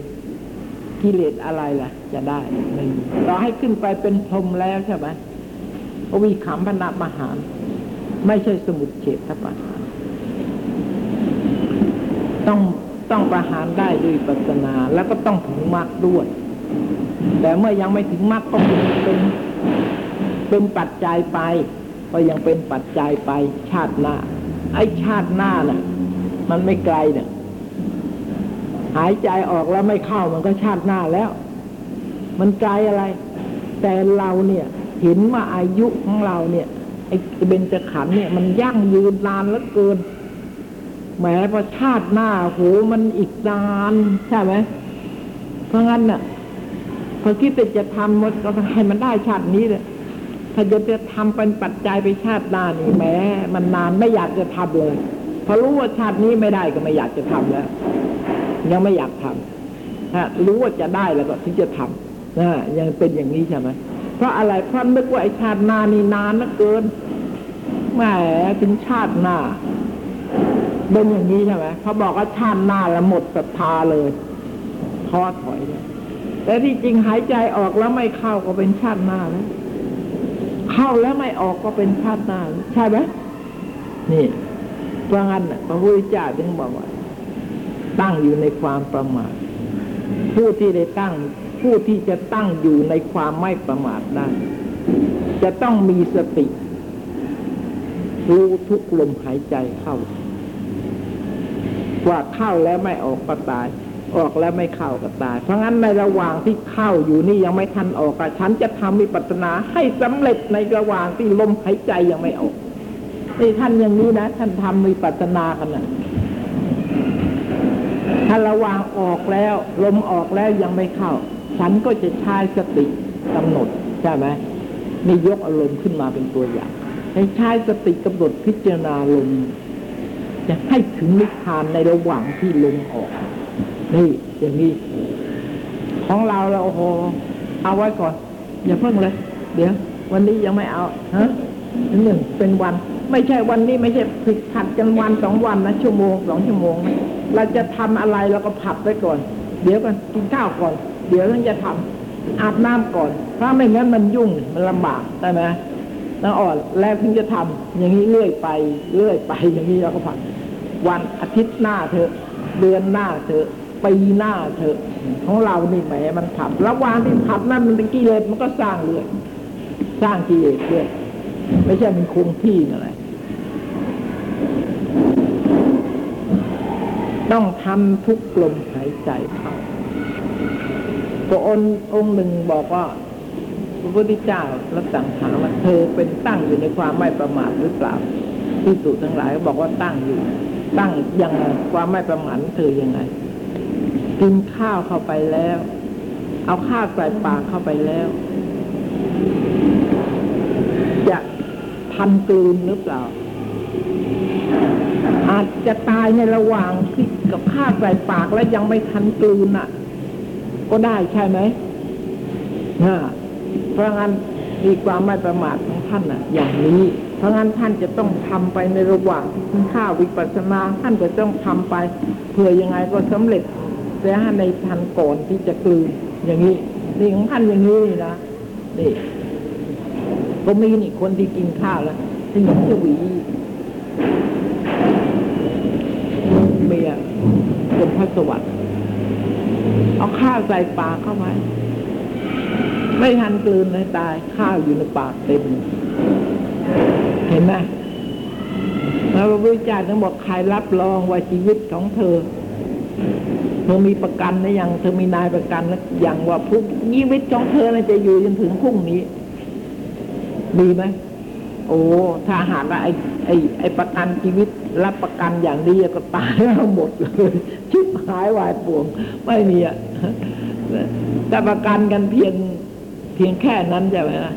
กิเลสอะไรล่ะ จะได้ไม่มีเราให้ขึ้นไปเป็นพรหมแล้วใช่ไหมอวีขำพนาประหาร ไม่ใช่สมุดเฉดทประหารต้องต้องประหารได้ด้วยปัสนา แล้วก็ต้องถึงมรรคด้วย แต่เมื่อยังไม่ถึงมรรคก็เป็นเป็นเป็นปัจจัยไป ก็ยังเป็นปัจจัยไปชาติหน้า ไอ้ชาติหน้าน่ะ มันไม่ไกลเนี่ย หายใจออกแล้วไม่เข้ามันก็ชาติหน้าแล้ว มันไกลอะไร แต่เราเนี่ย เห็นว่าอายุของเราเนี่ยไอ้เบญจขันธ์เนี่ยมันยั่งยืนนานเหลือเกินแหมพอชาติหน้าโหมันอีกนานใช่ไหมเพราะงั้นน่ะพอคิดจะทำมันก็ให้มันได้ชาตินี้เลยถ้าจะจะทำเป็นปัจจัยไปชาติหน้านี่แหมมันนานไม่อยากจะทำเลยพอรู้ว่าชาตินี้ไม่ได้ก็ไม่อยากจะทำแล้ว ยังไม่อยากทำถ้ารู้ว่าจะได้แล้วก็ถึงจะทำนะยังเป็นอย่างนี้ใช่ไหมเพราะอะไรเพราะนึกว่าไอ้ชาติหน้านี่นานเหลือเกินแหมถึงชาติหน้าเป็นอย่างนี้ใช่ไหมเขาบอกว่าชาติหน้าแล้วหมดศรัทธาเลยท้อถอยเลยแต่ที่จริงหายใจออกแล้วไม่เข้าก็เป็นชาติหน้าแล้วเข้าแล้วไม่ออกก็เป็นชาติหน้าใช่ไหมนี่เพราะงั้นพระพุทธเจ้าถึงบอกว่า ตั้งอยู่ในความประมาทผู้ที่ได้ตั้ง ผู้ที่จะตั้งอยู่ในความไม่ประมาทได้ จะต้องมีสติรู้ทุกลมหายใจเข้า ว่าเข้าแล้วไม่ออกก็ตาย ออกแล้วไม่เข้าก็ตาย เพราะงั้นในระหว่างที่เข้าอยู่นี่ยังไม่ทันออกอะฉันจะทำวิปัสสนาให้สำเร็จในระหว่างที่ลมหายใจยังไม่ออกนี่ท่านอย่างนี้นะ ท่านทำวิปัสสนากันนะ ถ้าระหว่างออกแล้วลมออกแล้วยังไม่เข้า ฉันก็จะใช้สติกำหนดใช่ไหมนี่ยกอารมณ์ขึ้นมาเป็นตัวอย่างให้ใช้สติกำหนดพิจารณาลมจะให้ถึงนิพพานในระหว่างที่ลมออก นี่อย่างนี้ ของเราเราโอ้โหเอาไว้ก่อน อย่าเพิ่งเลย เดี๋ยว วันนี้ยังไม่เอาฮะหนึ่งเป็นวัน ไม่ใช่วันนี้ไม่ใช่ผิดผัดกันวันสองวันนะชั่วโมงสองชั่วโมงนะเราจะทำอะไรเราก็ผัดไว้ก่อน เดี๋ยวกันกินข้าวก่อน เดี๋ยวต้องจะทำอาบน้ำก่อน ถ้าไม่งั้นมันยุ่งมันลำบากใช่ไหมแล้วอ่อนแล้วถึงจะทำอย่างนี้เรื่อยไปเรื่อยไป อย่างนี้เราก็ผัดวันอาทิตย์หน้าเถอะเดือนหน้าเถอะปีหน้าเถอะของเรานี่แหมมันผับระหว่างที่ผับนั่นมันเป็นกิเลสมันก็สร้างเรื่อยสร้างกิเลสเรื่อยไม่ใช่มันคงที่อะไร ต้องทำทุกลมหายใจเข้าก็องค์องค์หนึ่งบอกว่าพระพุทธเจ้ารับสั่งถามว่าเธอเป็นตั้งอยู่ในความไม่ประมาทหรือเปล่าที่สุทั้งหลายบอกว่าตั้งอยู่ ตั้งยังไงความไม่ประมาทเธอยังไง กินข้าวเข้าไปแล้ว เอาข้าวใส่ปากเข้าไปแล้ว จะทันกลืนหรือเปล่า อาจจะตายในระหว่างที่กับข้าใส่ปากแล้วยังไม่ทันกลืนอะ ก็ได้ใช่ไหมนะเพราะงั้นมีความไม่ประมาทของท่านอะอย่างนี้ เพราะงั้นท่านจะต้องทำไปในระหว่างที่กินข้าววิปัสสนา ท่านก็ต้องทำไปเพื่อยังไงก็สำเร็จเสียในทันก่อนที่จะกลืนอย่างนี้นี่ของท่านอย่างนี้นี่นะนี่ก็มีนี่คนที่กินข้าวแล้วที่หญิงชวีเมียเป็นพ ระสวัสดิ์เอาข้าวใส่ปากเข้าไปไม่ทันกลืนเลยตาย ข้าวอยู่ในปากเต็ม เห็นไหมแล้วพระพุทธเจ้าต้องบอกใครรับรองว่าชีวิตของเธอ เธอมีประกันนะยังเธอมีนายประกันนะอย่างว่าพรุ่งชีวิตของเธอนะจะอยู่จนถึงพรุ่งนี้มีไหมโอ้ถ้าหากว่าไอ้ไอ้ไอ้ประกันชีวิต รับประกันอย่างดีก็ตายแล้วหมดเลย บหายวายป่วง ไม่มีอะแต่ประกันกันเพียงเพียงแค่นั้นใช่ไหมล่ะ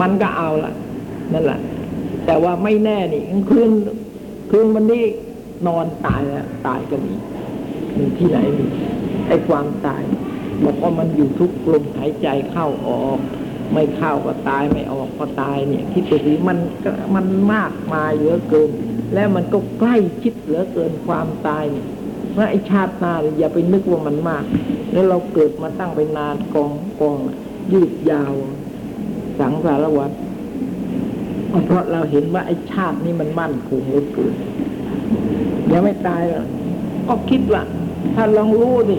มันก็เอาละนั่นแหละแต่ว่าไม่แน่นี่คืนคืนวันนี้นอนตายแล้วตายก็มีมีที่ไหนมีไอ้ความตายบอกว่ามันอยู่ทุกลมหายใจเข้าออก ไม่เข้าก็ตายไม่ออกก็ตายเนี่ยคิดดูสิมันมันมากมายเหลือเกิน และมันก็ใกล้ชิดเหลือเกินความตายเนี่ย ราะไอ้ชาติหน้านอย่าไปนึกว่ามันมาก แล้วเราเกิดมาตั้งไปนานกองกองยืดยาว สังสารวัฏเพราะเราเห็นว่าไอ้ชาตินี้มันมั่นคงเหลือเกินยังไม่ตายก็คิดว่า ถ้าลองรู้ดิ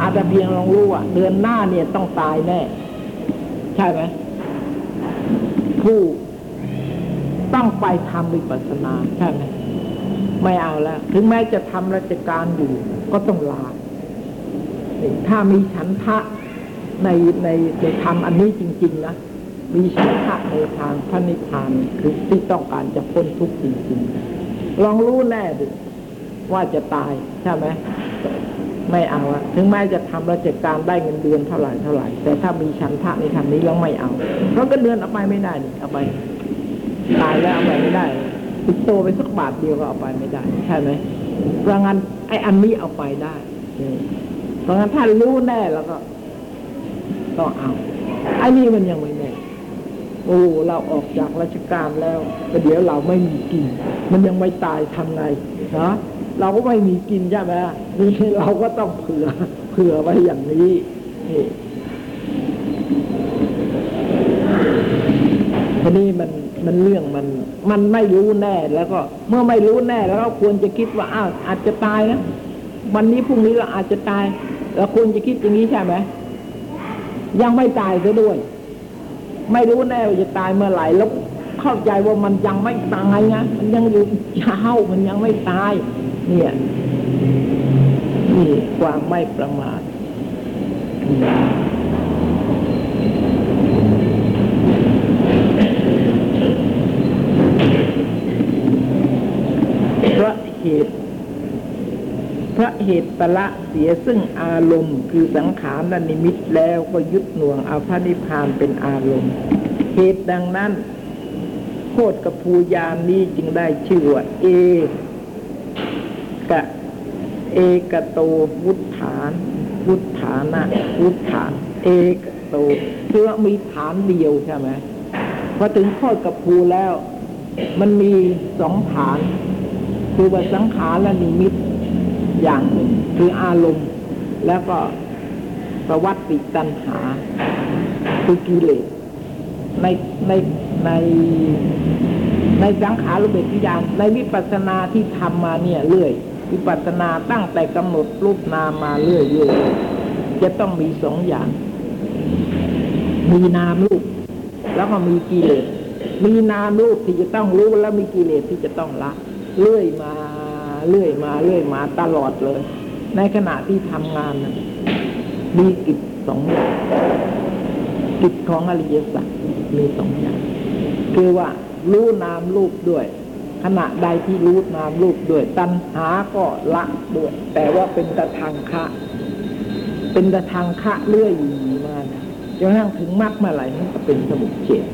อาจจะเพียงลองรู้ว่าเดือนหน้าเนี่ยต้องตายแน่ ใช่ไหมผู้ต้องไปทำวิปัสสนาใช่ไหม ไม่เอาแล้วถึงแม้จะทำราชการอยู่ก็ต้องลา ถ้ามีฉันทะในในในธรรมอันนี้จริง ๆ นะ มีฉันทะในทางพระนิพพานคือที่ต้องการจะพ้นทุกข์จริง ๆ ลองรู้แน่ดิว่าจะตายใช่ไหมไม่เอาอะถึงแม้จะทำราชการได้เงินเดือนเท่าไหร่เท่าไหร่ แต่ถ้ามีฉันทะในทางนี้แล้วไม่เอาเพราะก็เดือนเอาไปไม่ได้นี่เอาไป ตายแล้วเอาไปไม่ได้ ติดโตไปสักบาทเดียวก็เอาไปไม่ได้ ใช่ไหมเพราะงั้นไอ้อันนี้เอาไปได้เพราะงั้นถ้ารู้แน่แล้วก็ต้องเอาไอ้นี่มันยังไม่แน่โอ้เราออกจากราชการแล้วแต่เดี๋ยวเราไม่มีกิน มันยังไม่ตายทำไงนะเราก็ไม่มีกินใช่ไหมนี่เราก็ต้องเผื่อเผื่อไว้อย่างนี้นี่ทีนี้มัน มันเรื่องมันมันไม่รู้แน่แล้วก็ เมื่อไม่รู้แน่แล้วก็ควรจะคิดว่าอ้าวอาจจะตายนะวันนี้พรุ่งนี้เราอาจจะตายเราควรจะคิดอย่างนี้ใช่ไหมยังไม่ตายซะด้วย ไม่รู้แน่ว่าจะตายเมื่อไหร่แล้วเข้าใจว่ามันยังไม่ตายไงมันยังอยู่เช้ามันยังไม่ตาย เนี่ยนี่ความไม่ประมาท เพระเหตุ พระเหตุปะละเสียซึ่งอารมณ์คือสังขารนิมิตแล้วก็ยึดหน่วงเอาพระนิพพานเป็นอารมณ์ เหตุดังนั้นโคตรกับภูยานนี้จึงได้ชื่อว่าเอกะเอกโตวุฒาน วุฒานะวุฒาน เอกโตคือว่ามีฐานเดียวใช่ไหมพอถึงโคตรกับภูแล้ว มันมีสองฐาน คือว่าสังขารและนิมิตอย่างหนึ่งคืออารมณ์ แล้วก็ประวัติตัณหา คือกิเลสในในในในสังขารรูปเบทิยานในวิปัสสนาที่ทำมาเนี่ยเรื่อย วิปัสสนาตั้งแต่กำหนดรูปนามมาเรื่อยเรื่อยจะต้องมีสองอย่าง มีนามรูป แล้วก็มีกิเลสมีนามรูปที่จะต้องรู้แล้วมีกิเลสที่จะต้องละ เรื่อยมาเรื่อยมาเรื่อยมาตลอดเลย ในขณะที่ทำงานนะมีกิจสองอย่างกิจของอริยสัจมีสองอย่างคือว่ารู้นามรูปด้วย ขณะใดที่รู้นามรูปด้วย ตัณหาก็ละด้วย แต่ว่าเป็นตะทางคะเป็นตะทางคะเรื่อยมานะจนกระทั่งถึงมรรคมาไหลมันก็เป็นสมุทเฉด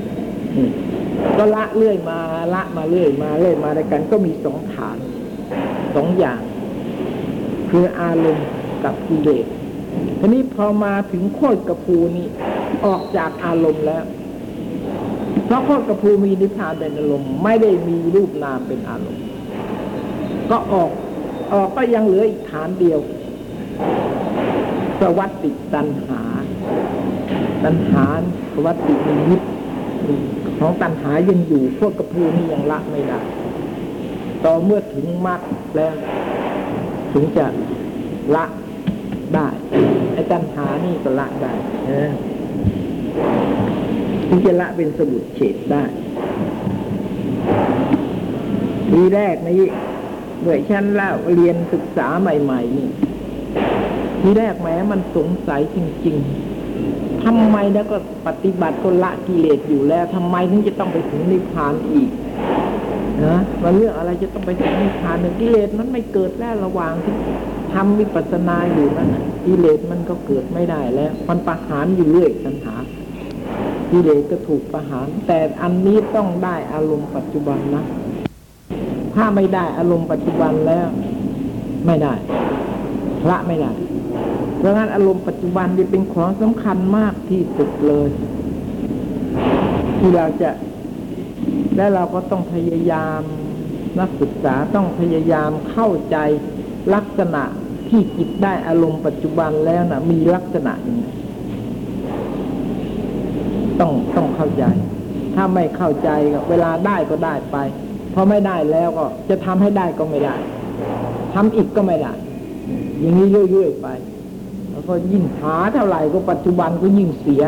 ก็ละเรื่อยมาละมาเรื่อยมาเรื่อยมาในกัน ก็มีสองฐานสองอย่าง คืออารมณ์กับกิเลสทีนี้พอมาถึงโคตรกระพูนี่ออกจากอารมณ์แล้วทราะโคตรกระพูมีนิพพานเป็นอารมณ์ไม่ได้มีรูปนามเป็นอารมณ์ ก็ออกออกก็ยังเหลืออีกฐานเดียวสวัสดิตัณหา ตัณหาสวัสดินิมิต ของตัณหายังอยู่พวกกระพูนี่ยังละไม่ได้ต่อเมื่อถึงมรรคแล้ว ถึงจะละได้ไอ้ตัณหานี่ก็ละได้นะถึงจะละเป็นสมุดเฉดได้ทีแรกนี้เมื่อฉันเล่าเรียนศึกษาใหม่ ๆ นี่ทีแรกแม้มันสงสัยจริง ๆ ทำไมแล้วก็ปฏิบัติก็ละกิเลสอยู่แล้วทำไมถึงจะต้องไปถึงนิพพานอีกนะมันเรื่องอะไรจะต้องไปถึงนิพพานหนึ่งกิเลสมันไม่เกิดแล้วระหว่างที่ทำวิปัสสนาอยู่นั่นกิเลสมันก็เกิดไม่ได้แล้ว มันประหารอยู่เรื่อยปัญหากิเลสก็ถูกประหาร แต่อันนี้ต้องได้อารมณ์ปัจจุบันนะถ้าไม่ได้อารมณ์ปัจจุบันแล้ว ไม่ได้ พระไม่ได้ พราะงั้นอารมณ์ปัจจุบันนี่เป็นของสำคัญมากที่สุดเลย ที่เราจะและเราก็ต้องพยายามนักศึกษาต้องพยายามเข้าใจลักษณะที่จิตได้อารมณ์ปัจจุบันแล้วนะมีลักษณะอย่างไรต้องต้องเข้าใจ ถ้าไม่เข้าใจก็เวลาได้ก็ได้ไปพอไม่ได้แล้วก็จะทำให้ได้ก็ไม่ได้ทำอีกก็ไม่ได้ อย่างนี้เรื่อยๆไป ก็ยิ่งหาเท่าไหร่ก็ปัจจุบันก็ยิ่งเสีย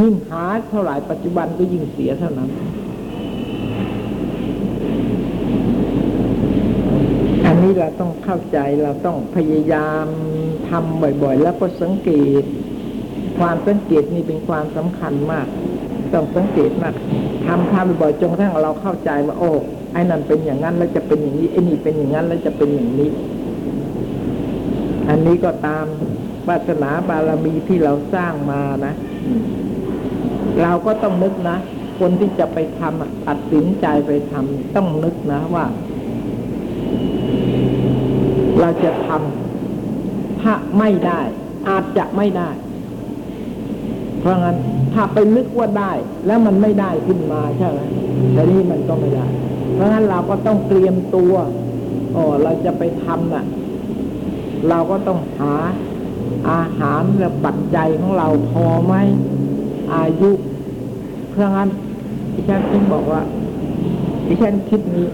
ยิ่งหาเท่าไหร่ปัจจุบันก็ยิ่งเสียเท่านั้นอันนี้เราต้องเข้าใจเราต้องพยายามทำบ่อยๆ แล้วก็สังเกต ความสังเกตนี่เป็นความสำคัญมาก ต้องสังเกตมากทำทำบ่อยๆจนกระทั่งเราเข้าใจว่าโอ้ไอ้นั่นเป็นอย่างนั้นแล้วจะเป็นอย่างนี้ไอ้นี่เป็นอย่างนั้นแล้วจะเป็นอย่างนี้ อันนี้ก็ตาม วาสนาบารมีที่เราสร้างมานะเราก็ต้องนึกนะ คนที่จะไปทำอะตัดสินใจไปทำต้องนึกนะว่า เราจะทำถ้าไม่ได้ อาจจะไม่ได้ เพราะงั้นถ้าไปนึกว่าได้ แล้วมันไม่ได้ขึ้นมาใช่ไหมแต่นี่มันก็ไม่ได้ เพราะงั้นเราก็ต้องเตรียมตัวอ๋อเราจะไปทำน่ะ เราก็ต้องหา อาหารและปัจจัยของเราพอไหมอายุ เพราะงั้นดิฉันจึงบอกว่าดิฉันคิดนี้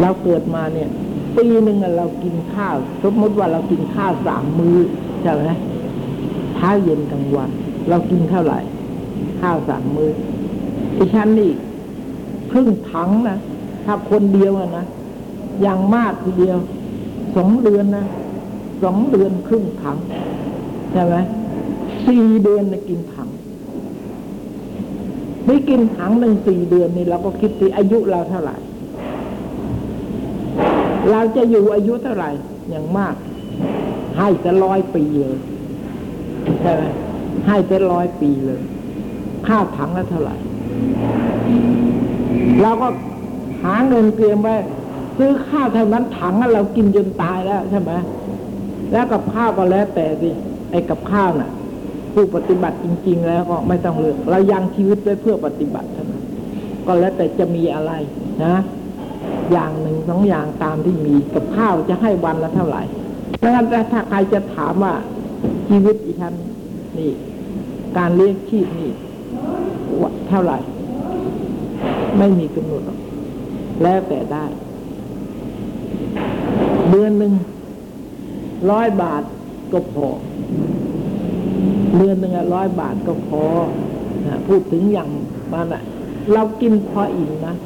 เราเกิดมาเนี่ย ปีหนึ่งเรากินข้าว สมมติว่าเรากินข้าวสามมื้อใช่ไหมเช้าเย็นกลางวัน เรากินเท่าไหร่ ข้าวสามมื้อดิฉันนี่ครึ่งถังนะถ้าคนเดียวนะอย่างมากทีเดียวสองเดือนนะ สองเดือนครึ่งถังใช่ไหมสี่เดือนนะกินถังไม่กินถังหนึ่งสี่เดือนนี่เราก็คิดสิอายุเราเท่าไหร่ เราจะอยู่อายุเท่าไหร่อย่างมาก ให้จะร้อยปีเลยใช่ไหมให้จะร้อยปีเลยค่าถังละเท่าไหร่เราก็หาเงินเตรียมไว้ซื้อข้าวเท่านั้นถังเรากินจนตายแล้วใช่ไหม แล้วกับข้าวก็แล้วแต่สิไอ้กับข้าวน่ะ ผู้ปฏิบัติจริง ๆ แล้วก็ไม่ต้องเลือกเรายังชีวิตไว้เพื่อปฏิบัติเท่านั้นก็แล้วแต่จะมีอะไรนะ อย่างหนึ่งสองอย่างตามที่มีกับข้าวจะให้วันละเท่าไหร่ดังนั้นถ้าใครจะถามว่าชีวิตอีฉันนี่ การเลี้ยงชีพนี่วเท่าไหร่ ไม่มีกำหนดแล้วแต่ได้ เดือนหนึ่ง ร้อยบาทก็พอเดือนหนึ่งร้อยบาทก็พอนะพูดถึงอย่างมันอะเรากินพออิ่มนะ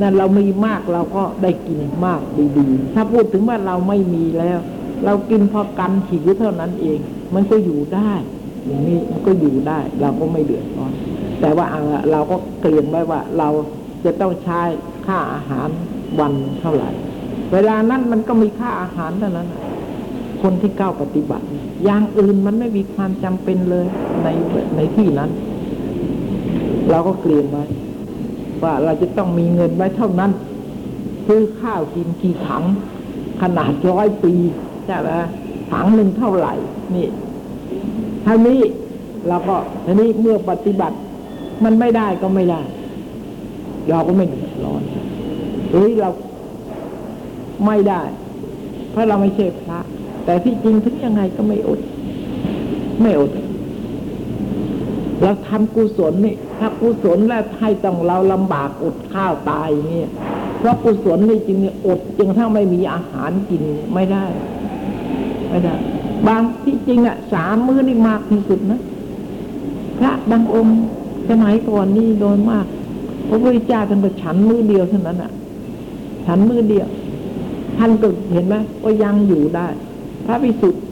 นั่นเรามีมากเราก็ได้กินมากดีๆ ถ้าพูดถึงว่าเราไม่มีแล้ว เรากินพอกันหิวเท่านั้นเอง มันก็อยู่ได้ อย่างนี้มันก็อยู่ได้ เราก็ไม่เดือดร้อนแต่ว่าเราก็เตรียมไว้ว่า เราจะต้องใช้ค่าอาหารวันเท่าไหร่ เวลานั้นมันก็มีค่าอาหารเท่านั้น คนที่ก้าวปฏิบัติ อย่างอื่นมันไม่มีความจำเป็นเลยในในที่นั้น เราก็เกลียมไว้ว่าเราจะต้องมีเงินไว้เท่านั้นซื้อข้าวกินกี่ถัง ขนาดร้อยปีใช่ไหมถังหนึ่งเท่าไหร่ นี่ท่านี้เราก็ทีนี้เมื่อปฏิบัติ มันไม่ได้ก็ไม่ได้ เราก็ไม่เดือดร้อนเฮ้ยเราไม่ได้ เพราะเราไม่ใช่พระ แต่ที่จริงถึงยังไงก็ไม่อด ไม่อด เราทำกุศลนี่ถ้ากุศลแล้วให้ต้องเราลำบากอดข้าวตายเงี้ยเพราะกุศลนี่จริงๆอดจนกระทั่งไม่มีอาหารกินไม่ได้ ไม่ได้ บางที่จริงอะสามมื้อนี่มากที่สุดนะพระบางองค์สมัยก่อนนี่โดนมากพระพุทธเจ้าท่านก็ฉันมือเดียวเท่านั้นอะ ฉันมือเดียว ท่านก็เห็นไหมก็ยังอยู่ได้ ระพิสุทธิ์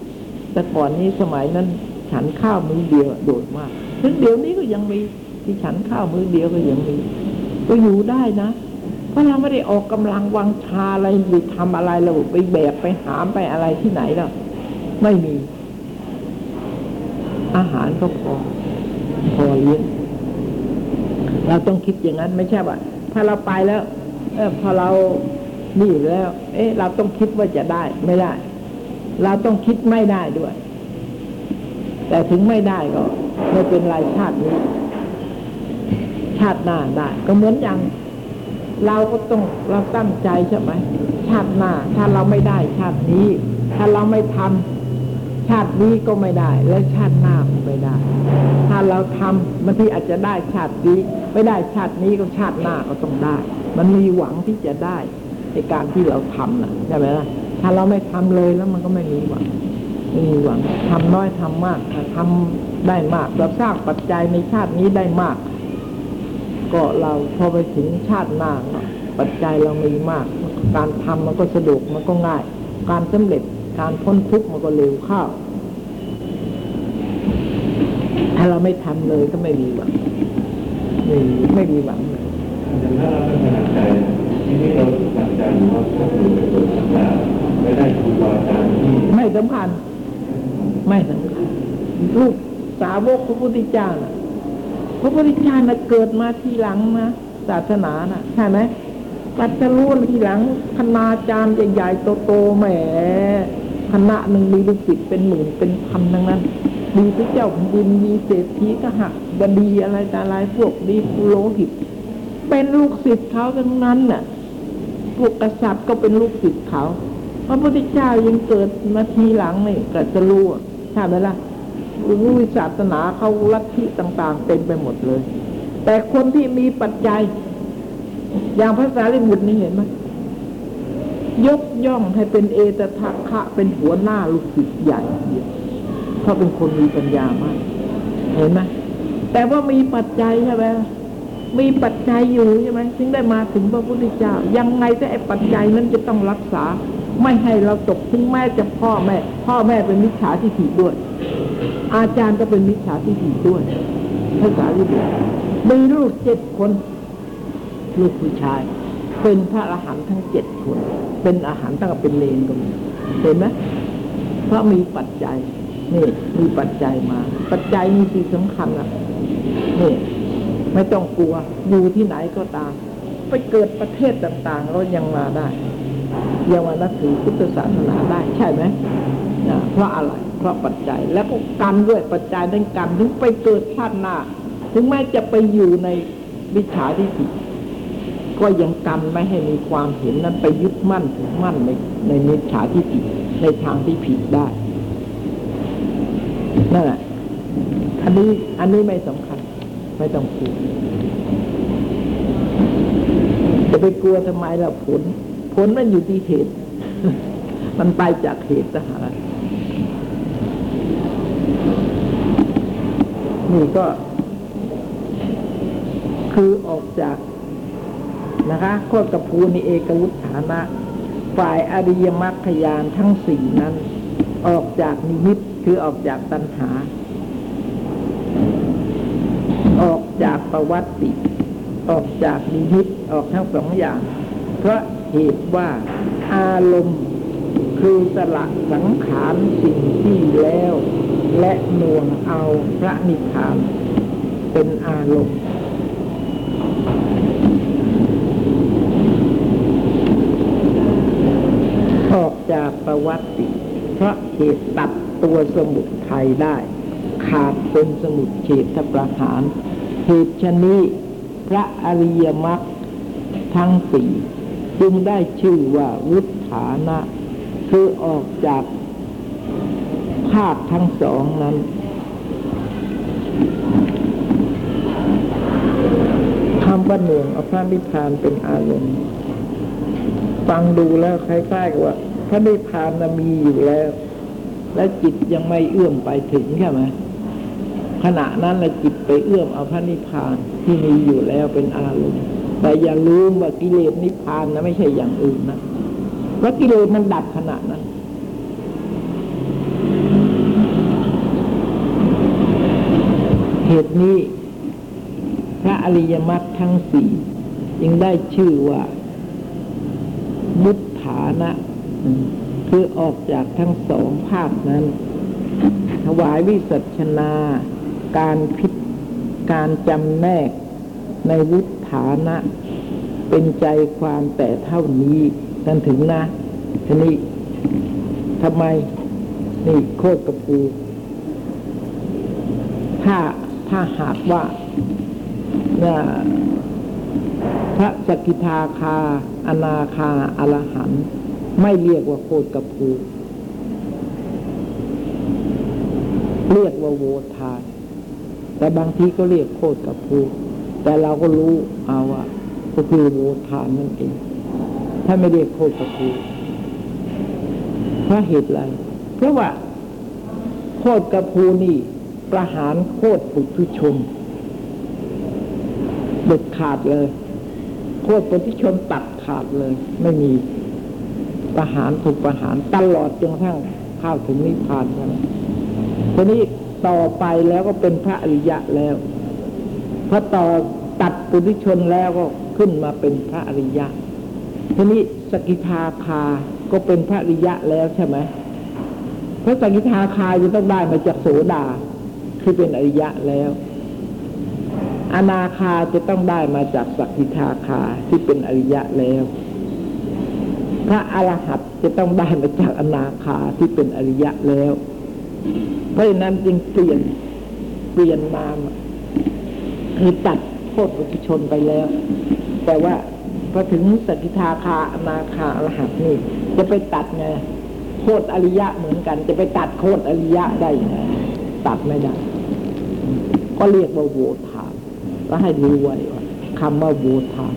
แต่ก่อนนี้สมัยนั้น ฉันข้าวมือเดียวโดดมากถึงเดี๋ยวนี้ก็ยังมีที่ฉันข้าวมือเดียวก็ยังมี ก็อยู่ได้นะเพราะเราไม่ได้ออกกำลังวังชาอะไรหรือทำอะไรเราไปแบกไปหามไปอะไรที่ไหนหรอกไม่มี อาหารก็พอ พอเลี้ยงเราต้องคิดอย่างนั้นไม่ใช่ว่าถ้าเราไปแล้ว เออพอเรานี่แล้ว เอ๊ะ เราต้องคิดว่าจะได้ ไม่ได้ เราต้องคิดไม่ได้ด้วย แต่ถึงไม่ได้ก็ไม่เป็นไรชาตินี้ ชาติหน้าได้ ก็เหมือนอย่าง เราก็ต้องเราตั้งใจใช่ไหมชาติหน้า ถ้าเราไม่ได้ชาตินี้ ถ้าเราไม่ทำชาตินี้ก็ไม่ได้ และชาติหน้าก็ไม่ได้ ถ้าเราทำบางทีอาจจะได้ชาตินี้ ไม่ได้ชาตินี้ก็ชาติหน้าก็ต้องได้ มันมีหวังที่จะได้ในการที่เราทำนะใช่ไหมล่ะ ถ้าเราไม่ทำเลยแล้วมันก็ไม่มีหวังไม่มีหวังทำน้อยทำมากถ้าทำได้มากเราสร้างปัจจัยในชาตินี้ได้มาก ก็เราพอไปถึงชาติหน้าปัจจัยเรามีมาก การทำมันก็สะดวกมันก็ง่าย การสำเร็จการพ้นทุกข์มันก็เร็วข้าวถ้าเราไม่ทำเลยก็ไม่มีหวังไม่มีไม่มีหวังเลย แต่ถ้าเราไม่ถนัดใจทีนี้เราถนัดใจว่าถ้าเปเปิดสัญญาไม่ได้ครูบาอาจารย์ที่ไม่สำคัญ ไม่สำคัญลูกสาวกพระพุทธเจ้าน่ะพระพุทธเจ้าน่ะเกิดมาทีหลังนะศาสนาน่ะใช่ไหมปัจจุรู้ทีหลังคณาจารย์ใหญ่ๆโตๆแหมคณะหนึ่งมีลูกศิษย์เป็นหมื่นเป็นพันทั้งนั้นมีพระเจ้าแผ่นดินมีเศรษฐีกหักบดีอะไรต่อะไรพวกดีโรหิต เป็นลูกศิษย์เขาทั้งนั้นน่ะ พวกกษัตริย์ก็เป็นลูกศิษย์เขาพระพุทธเจ้ายังเกิดมาทีหลังนี่ก็จะรู้อะใช่ไหมล่ะรู้ศาสนาเขาลัทธิต่าง ๆ เต็มไปหมดเลย แต่คนที่มีปัจจัย อย่างภาษาลิบุตรนี่เห็นไหมยกย่องให้เป็นเอตทัคคะเป็นหัวหน้าลูกศิษย์ใหญ่เดียวเพราเป็นคนมีปัญญามาก เห็นไหมแต่ว่ามีปัจจัยใช่ไหม มีปัจจัยอยู่ใช่ไหมถึงได้มาถึงพระพุทธเจ้า ยังไงแต่ไอ้ปัจจัยนั้นจะต้องรักษา ไม่ให้เราตกถึงแม้จะพ่อแม่ พ่อแม่เป็นมิจฉาทิฏฐิด้วย อาจารย์ก็เป็นมิจฉาทิฏฐิด้วยภาษาลิบุตรมีลูกเจ็ดคนลูกผู้ชาย เป็นพระอรหันต์ทั้งเจ็ดคน เป็นอาหารตั้งแต่เป็นเลนก็มีเห็นไหมเพราะมีปัจจัยนี่มีปัจจัยมา ปัจจัยมีสิ่งสำคัญอะนี่ ไม่ต้องกลัว อยู่ที่ไหนก็ตาม ไปเกิดประเทศต่างๆเรายังมาได้ยังมานับถือพุทธศาสนาได้ใช่ไหมนะเพราะอะไร เพราะปัจจัย แล้วก็กรรมด้วยปัจจัยดังกรรมถึงไปเกิดชาติหน้า ถึงแม้จะไปอยู่ในวิชาที่ผิดก็ยังกันไม่ให้มีความเห็นนั้นไปยึดมั่นถือมั่นในในมิจฉาที่ผิดในทางที่ผิดได้นั่นแหละอันนี้อันนี้ไม่สำคัญ ไม่ต้องกลัวจะไปกลัวทำไมล่ะผล ผลมันอยู่ที่เหตุ มันไปจากเหตุทหารนี่ก็ คือออกจากนะคะโคตรกับภูนิเอกวุฒฐานะ ฝ่ายอริยมรรคยานทั้งสี่นั้น ออกจากนิมิตคือออกจากตัณหา ออก จากประวัติออกจากนิมิตออกทั้งสองอย่าง เพราะเหตุว่าอารมณ์คือสละสังขารสิ่งที่แล้ว และน่วงเอาพระนิพพานเป็นอารมณ์ออกจากประวัติ เพราะเหตุตัดตัวสมุทไทยได้ ขาดเป็นสมุทเฉทประหาร เหตุชนี้พระอริยมรรคทั้งสี่จึงได้ชื่อว่าวุฒานะ คือออกจากภาคทั้งสองนั้น คำว่าหน่วงเอาพระนิพพานเป็นอารมณ์ฟังดูแล้วคล้ายๆกับว่า พระนิพพานมีอยู่แล้ว และจิตยังไม่เอื้อมไปถึงใช่ไหม ขณะนั้นละจิตไปเอื้อมเอาพระนิพพานที่มีอยู่แล้วเป็นอารมณ์แต่อย่าลืมว่ากิเลสนิพพานนะไม่ใช่อย่างอื่นนะเพราะกิเลสมันดับขณะนั้นเหตุนี้ พระอริยมรรคทั้งสี่จึงได้ชื่อว่ามุตฐานะ คือออกจากทั้งสองภาคนั้น ถวายวิสัชนา การพิจการจำแนกในวุฒานะเป็นใจความแต่เท่านี้กันถึงนะทีนี้ทำไมนี่โคตรกระปูถ้าถ้าหากว่าเนี่ยพระสกิทาคา อนาคาอรหันไม่เรียกว่าโคตรกระปูเรียกว่าโวทาน แต่บางทีก็เรียกโคตรกับภูแต่เราก็รู้เอาว่าก็คือโวทานนั่นเอง ถ้าไม่เรียกโคตรกับภูเพราะเหตุอะไร เพราะว่าโคตรกับภูนี่ ประหารโคตรปุถุชนเด็ดขาดเลย โคตรปุถุชนตัดขาดเลย ไม่มีประหารถูกประหารตลอดจนกระทั่งข้าวถึงนิพพานแล้วทีนี้ ต่อไปแล้วก็เป็นพระอริยะแล้วพอต่อตัดปุถุชนแล้วก็ขึ้นมาเป็นพระอริยะ ทีนี้สกิทาคาก็เป็นพระอริยะแล้วใช่ไหมเพราะสกิทาคาจะต้องได้มาจากโสดา คือเป็นอริยะแล้ว อนาคาจะต้องได้มาจากสกิทาคาที่เป็นอริยะแล้ว พระอรหัตจะต้องได้มาจากอนาคาที่เป็นอริยะแล้ว เพราะฉะนั้นจึงเปลี่ยนเปลี่ยนมาคือตัดโทษปุถุชนไปแล้ว แต่ว่าพอถึงสกิทาคาอนาคาอรหันต์นี่จะไปตัดไงโคตรอริยะเหมือนกัน จะไปตัดโคตรอริยะได้ไงตัดไม่ได้ ก็เรียกว่าโวทานแล้วให้รู้ไว้ว่าคำว่าโวทาน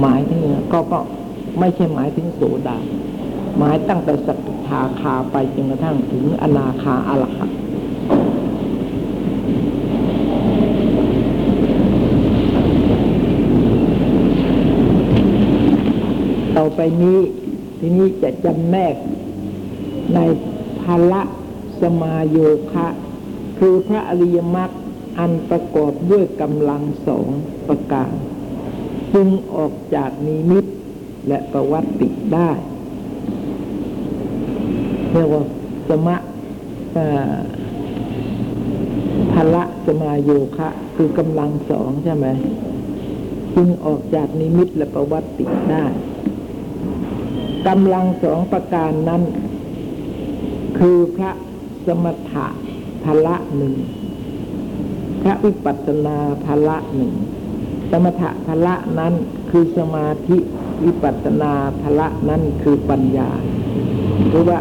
หมายถึงเนี่ยก็ก็ไม่ใช่หมายถึงโสดา หมายตั้งแต่สกิทาคาไปจนกระทั่งถึงอนาคาอรหัตต่อไปนี้ทีนี้จะจำแนกในภละสมาโยคะ คือพระอริยมรรคอันประกอบด้วยกำลังสองประการ จึงออกจากนิมิตและประวัติได้ เรียกว่าสมะเอ่อภละสมาโยคะ คือกำลังสองใช่ไหมจึงออกจากนิมิตและประวัติได้กำลังสองประการนั้น คือพระสมถะภละหนึ่งพระวิปัสสนาภละหนึ่งสมถะภละนั้นคือสมาธิวิปัสสนาภละนั้นคือปัญญาหรือว่า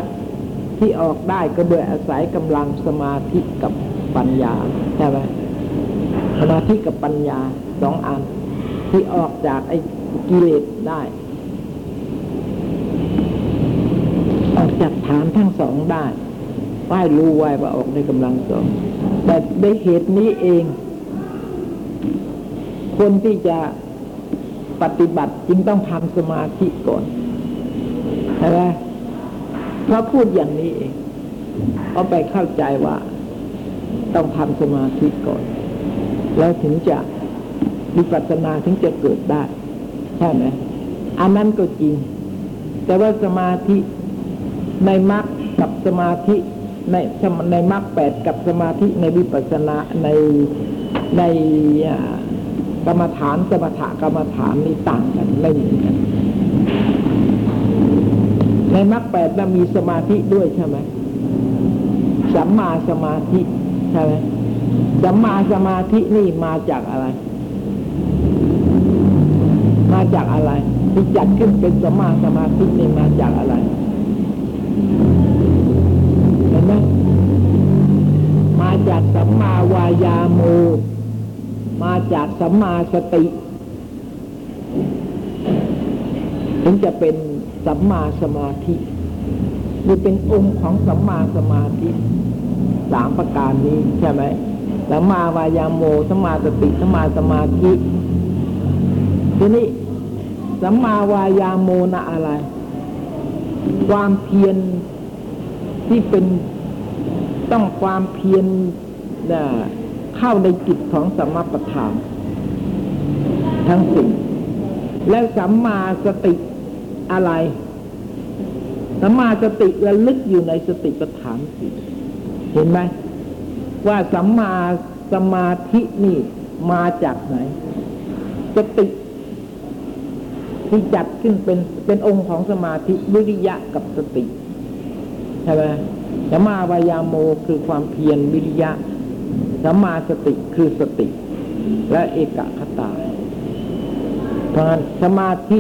ที่ออกได้ก็โดยอาศัยกำลังสมาธิกับปัญญาใช่ไหมสมาธิกับปัญญาสองอัน ที่ออกจากไอ้กิเลสได้ ออกจากฐานทั้งสองได้ป้ายรู้ไว้ว่าออกในกำลังสองแต่ในเหตุนี้เอง คนที่จะปฏิบัติจึงต้องทำสมาธิก่อนใช่ไหม เพราะพูดอย่างนี้เองเอาไปเข้าใจว่าต้องทำสมาธิก่อน แล้วถึงจะวิปัสสนาถึงจะเกิดได้ ใช่ไหมอันนั้นก็จริง แต่ว่าสมาธิในมรรคกับสมาธิในในมรรคแปดกับสมาธิในวิปัสสนาในในกรรมฐานสมถกรรมฐานนี่ต่างกันไม่เหมือนกัน ในมรรคแปดนั้นมีสมาธิด้วยใช่ไหมสัมมาสมาธิใช่ไหมสัมมาสมาธินี่มาจากอะไร มาจากอะไรที่จัดขึ้นเป็นสัมมาสมาธินี่มาจากอะไรเห็นไหมมาจากสัมมาวายาโมมาจากสัมมาสติถึงจะเป็น สัมมาสมาธินี่เป็นองค์ของสัมมาสมาธิสามประการนี้ใช่ไหมสัมมาวายาโมสัมมาสติสัมมาสมาธิทีนี้สัมมาวายาโมนะอะไร ความเพียรที่เป็นต้องความเพียรน่ะเข้าในจิตของสัมมาประธานทั้งสิ่ง แล้วสัมมาสติ อะไรสัมมาสติระลึกอยู่ในสติปัฏฐานสี่เห็นไหมว่าสัมมาสมาธินี่มาจากไหน สติที่จัดขึ้นเป็นเป็นองค์ของสมาธิวิริยะกับสติใช่ไหมสัมมาวายาโมคือความเพียรวิริยะสัมมาสติคือสติ และเอกคตาเพราะฉะนั้นสมาธิ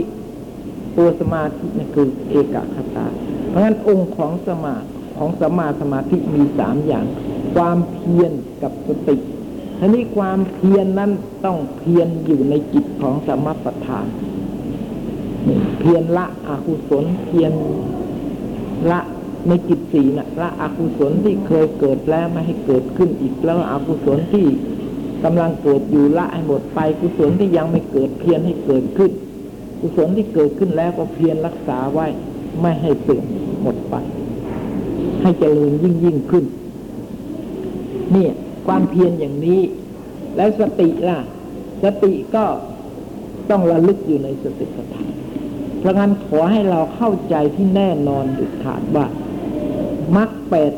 ตัวสมาธินี่คือเอกคตา เพราะฉะนั้นองค์ของสมาของสมาสมาธิมีสามอย่าง ความเพียรกับสติทีนี้ความเพียรนนั้นต้องเพียรอยู่ในจิตของสมปทานเพียรละอกุศลเพียรละในจิตสีนะ่ะละอกุศลที่เคยเกิดแล้วไม่ให้เกิดขึ้นอีกแล้วอกุศลที่กำลังเกิดอยู่ละให้หมดไปกุศลที่ยังไม่เกิดเพียรให้เกิดขึ้น กุศลที่เกิดขึ้นแล้วก็เพียรรักษาไว้ไม่ให้เสื่อมหมดไป ให้เจริญยิ่งยิ่งขึ้น เนี่ยความเพียรอย่างนี้ แล้วสติล่ะ สติก็ต้องระลึกอยู่ในสติปัฏฐานเพราะงั้นขอให้เราเข้าใจที่แน่นอนด็ดขาดว่ามรรคแปด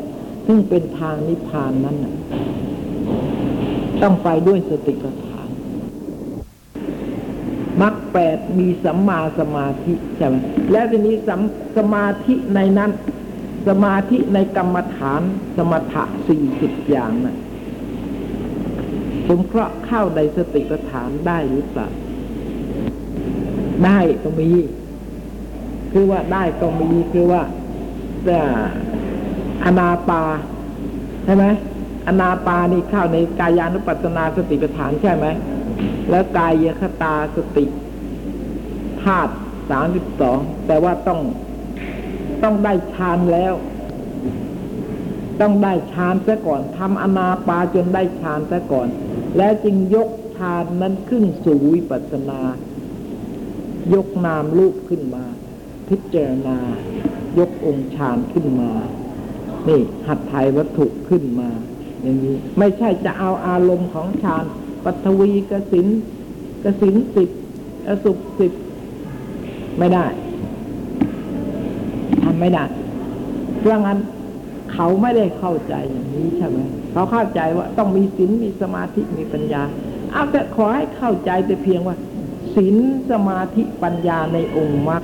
ซึ่งเป็นทางนิพพานนั้นต้องไปด้วยสติปัฏฐาน แปดมีสัมมาสมาธิใช่ไหมแล้วทีนี้สัมสมาธิในนั้น สมาธิในกรรมฐานสมถะสี่สิบอย่างนะ่ะสงเคราะห์เข้าในสติปัฏฐานได้หรือเปล่าได้ก็มี คือว่าได้ก็มีคือว่าแต่อนาปาใช่ไหมอนาปานี่เข้าในกายานุปัสสนาสติปัฏฐานใช่ไหมแล้วกายคตาสติ ธาตสามสิบสองแต่ว่าต้องต้องได้ฌานแล้ว ต้องได้ฌานซะก่อนทำอนาปาจนได้ฌานซะก่อน แล้วจึงยกฌานนั้นขึ้นสู่วิปัสสนา ยกนามรูปขึ้นมา พิจารณา ยกองค์ฌานขึ้นมา นี่ หัดไทยวัตถุขึ้นมา อย่างนี้ ไม่ใช่จะเอาอารมณ์ของฌานปัทวีกสินกสินสิบอสุปสิบ ไม่ได้ทำไม่ได้เพราะงั้นเขาไม่ได้เข้าใจอย่างนี้ใช่ไหมเขาเข้าใจว่าต้องมีศีลมีสมาธิมีปัญญาเอาแต่ขอให้เข้าใจแต่เพียงว่าศีลสมาธิปัญญาในองค์มรรค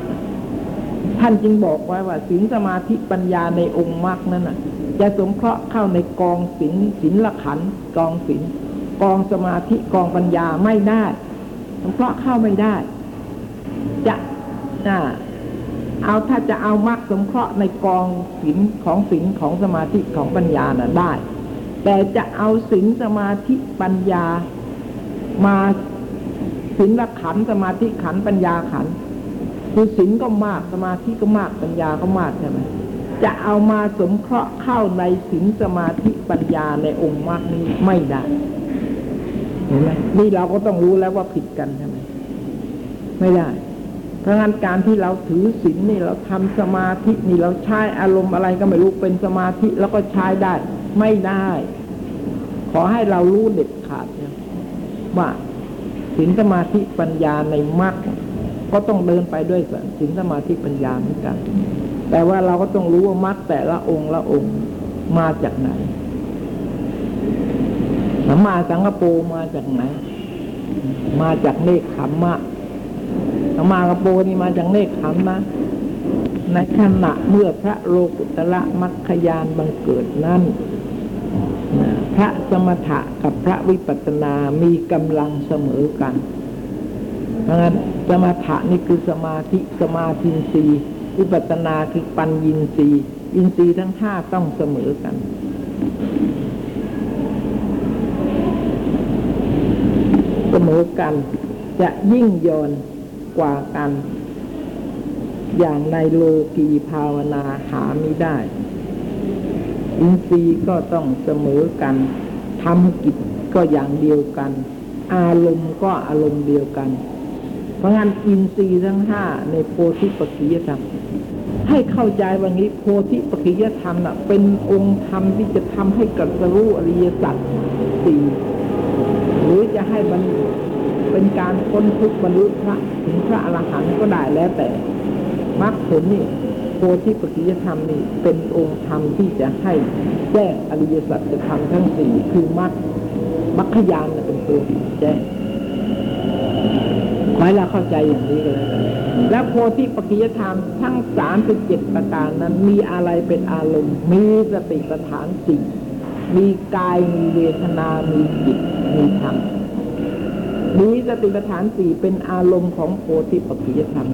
ท่านจึงบอกไว้ว่าศีลสมาธิปัญญาในองค์มรรคนั้นน่ะ จะสงเคราะห์เข้าในกองศีลศีลละขันกองศีลกองสมาธิกองปัญญาไม่ได้สงเคราะห์เข้าไม่ได้ จะ อ่าเอาถ้าจะเอามรรคสงเคราะห์ในกองศีลของศีลของสมาธิของปัญญาน่ะได้ แต่จะเอาศีลสมาธิปัญญามาศีลละขันสมาธิขันปัญญาขันคือศีลก็มากสมาธิก็มากปัญญาก็มากใช่ไหมจะเอามาสงเคราะห์เข้าในศีลสมาธิปัญญาในองค์มรรคนี้ไม่ได้เห็นไหมนี่เราก็ต้องรู้แล้วว่าผิดกันใช่ไหมไม่ได้ เพราะงั้นการที่เราถือศีลนี่เราทำสมาธินี่เราใช้อารมณ์อะไรก็ไม่รู้เป็นสมาธิแล้วก็ใช้ได้ ไม่ได้ ขอให้เรารู้เด็ดขาดนะว่าศีลสมาธิปัญญาในมรรคก็ต้องเดินไปด้วยศีลสมาธิปัญญาเหมือนกัน แต่ว่าเราก็ต้องรู้ว่ามรรคแต่ละองค์ละองค์มาจากไหนสัมมาสังกปรมาจากไหน มาจากเนคขมมะ สัมมากระโปนี่มาจากเนคขมนะในขณะเมื่อพระโลกุตระมัคคยานบังเกิดนั้นพระสมถะกับพระวิปัสนามีกำลังเสมอกัน เพราะงั้นสมถะนี่คือสมาธิสมาธินรีวิปัสนาคือปัญญินรีอินทรีย์ทั้งห้าต้องเสมอกัน เสมอกันจะยิ่งยน กว่ากัน อย่างในโลกีภาวนาหาไม่ได้ อินทรีย์ก็ต้องเสมอกันทำกิจก็อย่างเดียวกัน อารมณ์ก็อารมณ์เดียวกัน เพราะงั้นอินทรีย์ทั้งห้าในโพธิปัจจิยธรรมให้เข้าใจว่างี้โพธิปัจจิยธรรมน่ะ เป็นองค์ธรรมที่จะทำให้กัสรู้อริยสัจสี่หรือจะให้มัน เป็นการพ้นทุกข์บรรลุพระถึงพระอรหันต์ก็ได้แล้วแต่มรรคผลนี่โพธิปัจจยธรรมนี่เป็นองค์ธรรมที่จะให้แจ้งอริยสัจธรรมทั้งสี่คือมรรคมรรคยานเป็นตัวแจ้งขอให้เราเข้าใจอย่างนี้กันแล้วโพธิปัจจยธรรมทั้งสามเป็นเจ็ดประการนั้นมีอะไรเป็นอารมณ์ มีสติปัฏฐานสี่มีกายมีเวทนา มีจิต มีธรรม มีสติปัฏฐานสี่เป็นอารมณ์ของโพธิปัจจิยธรรม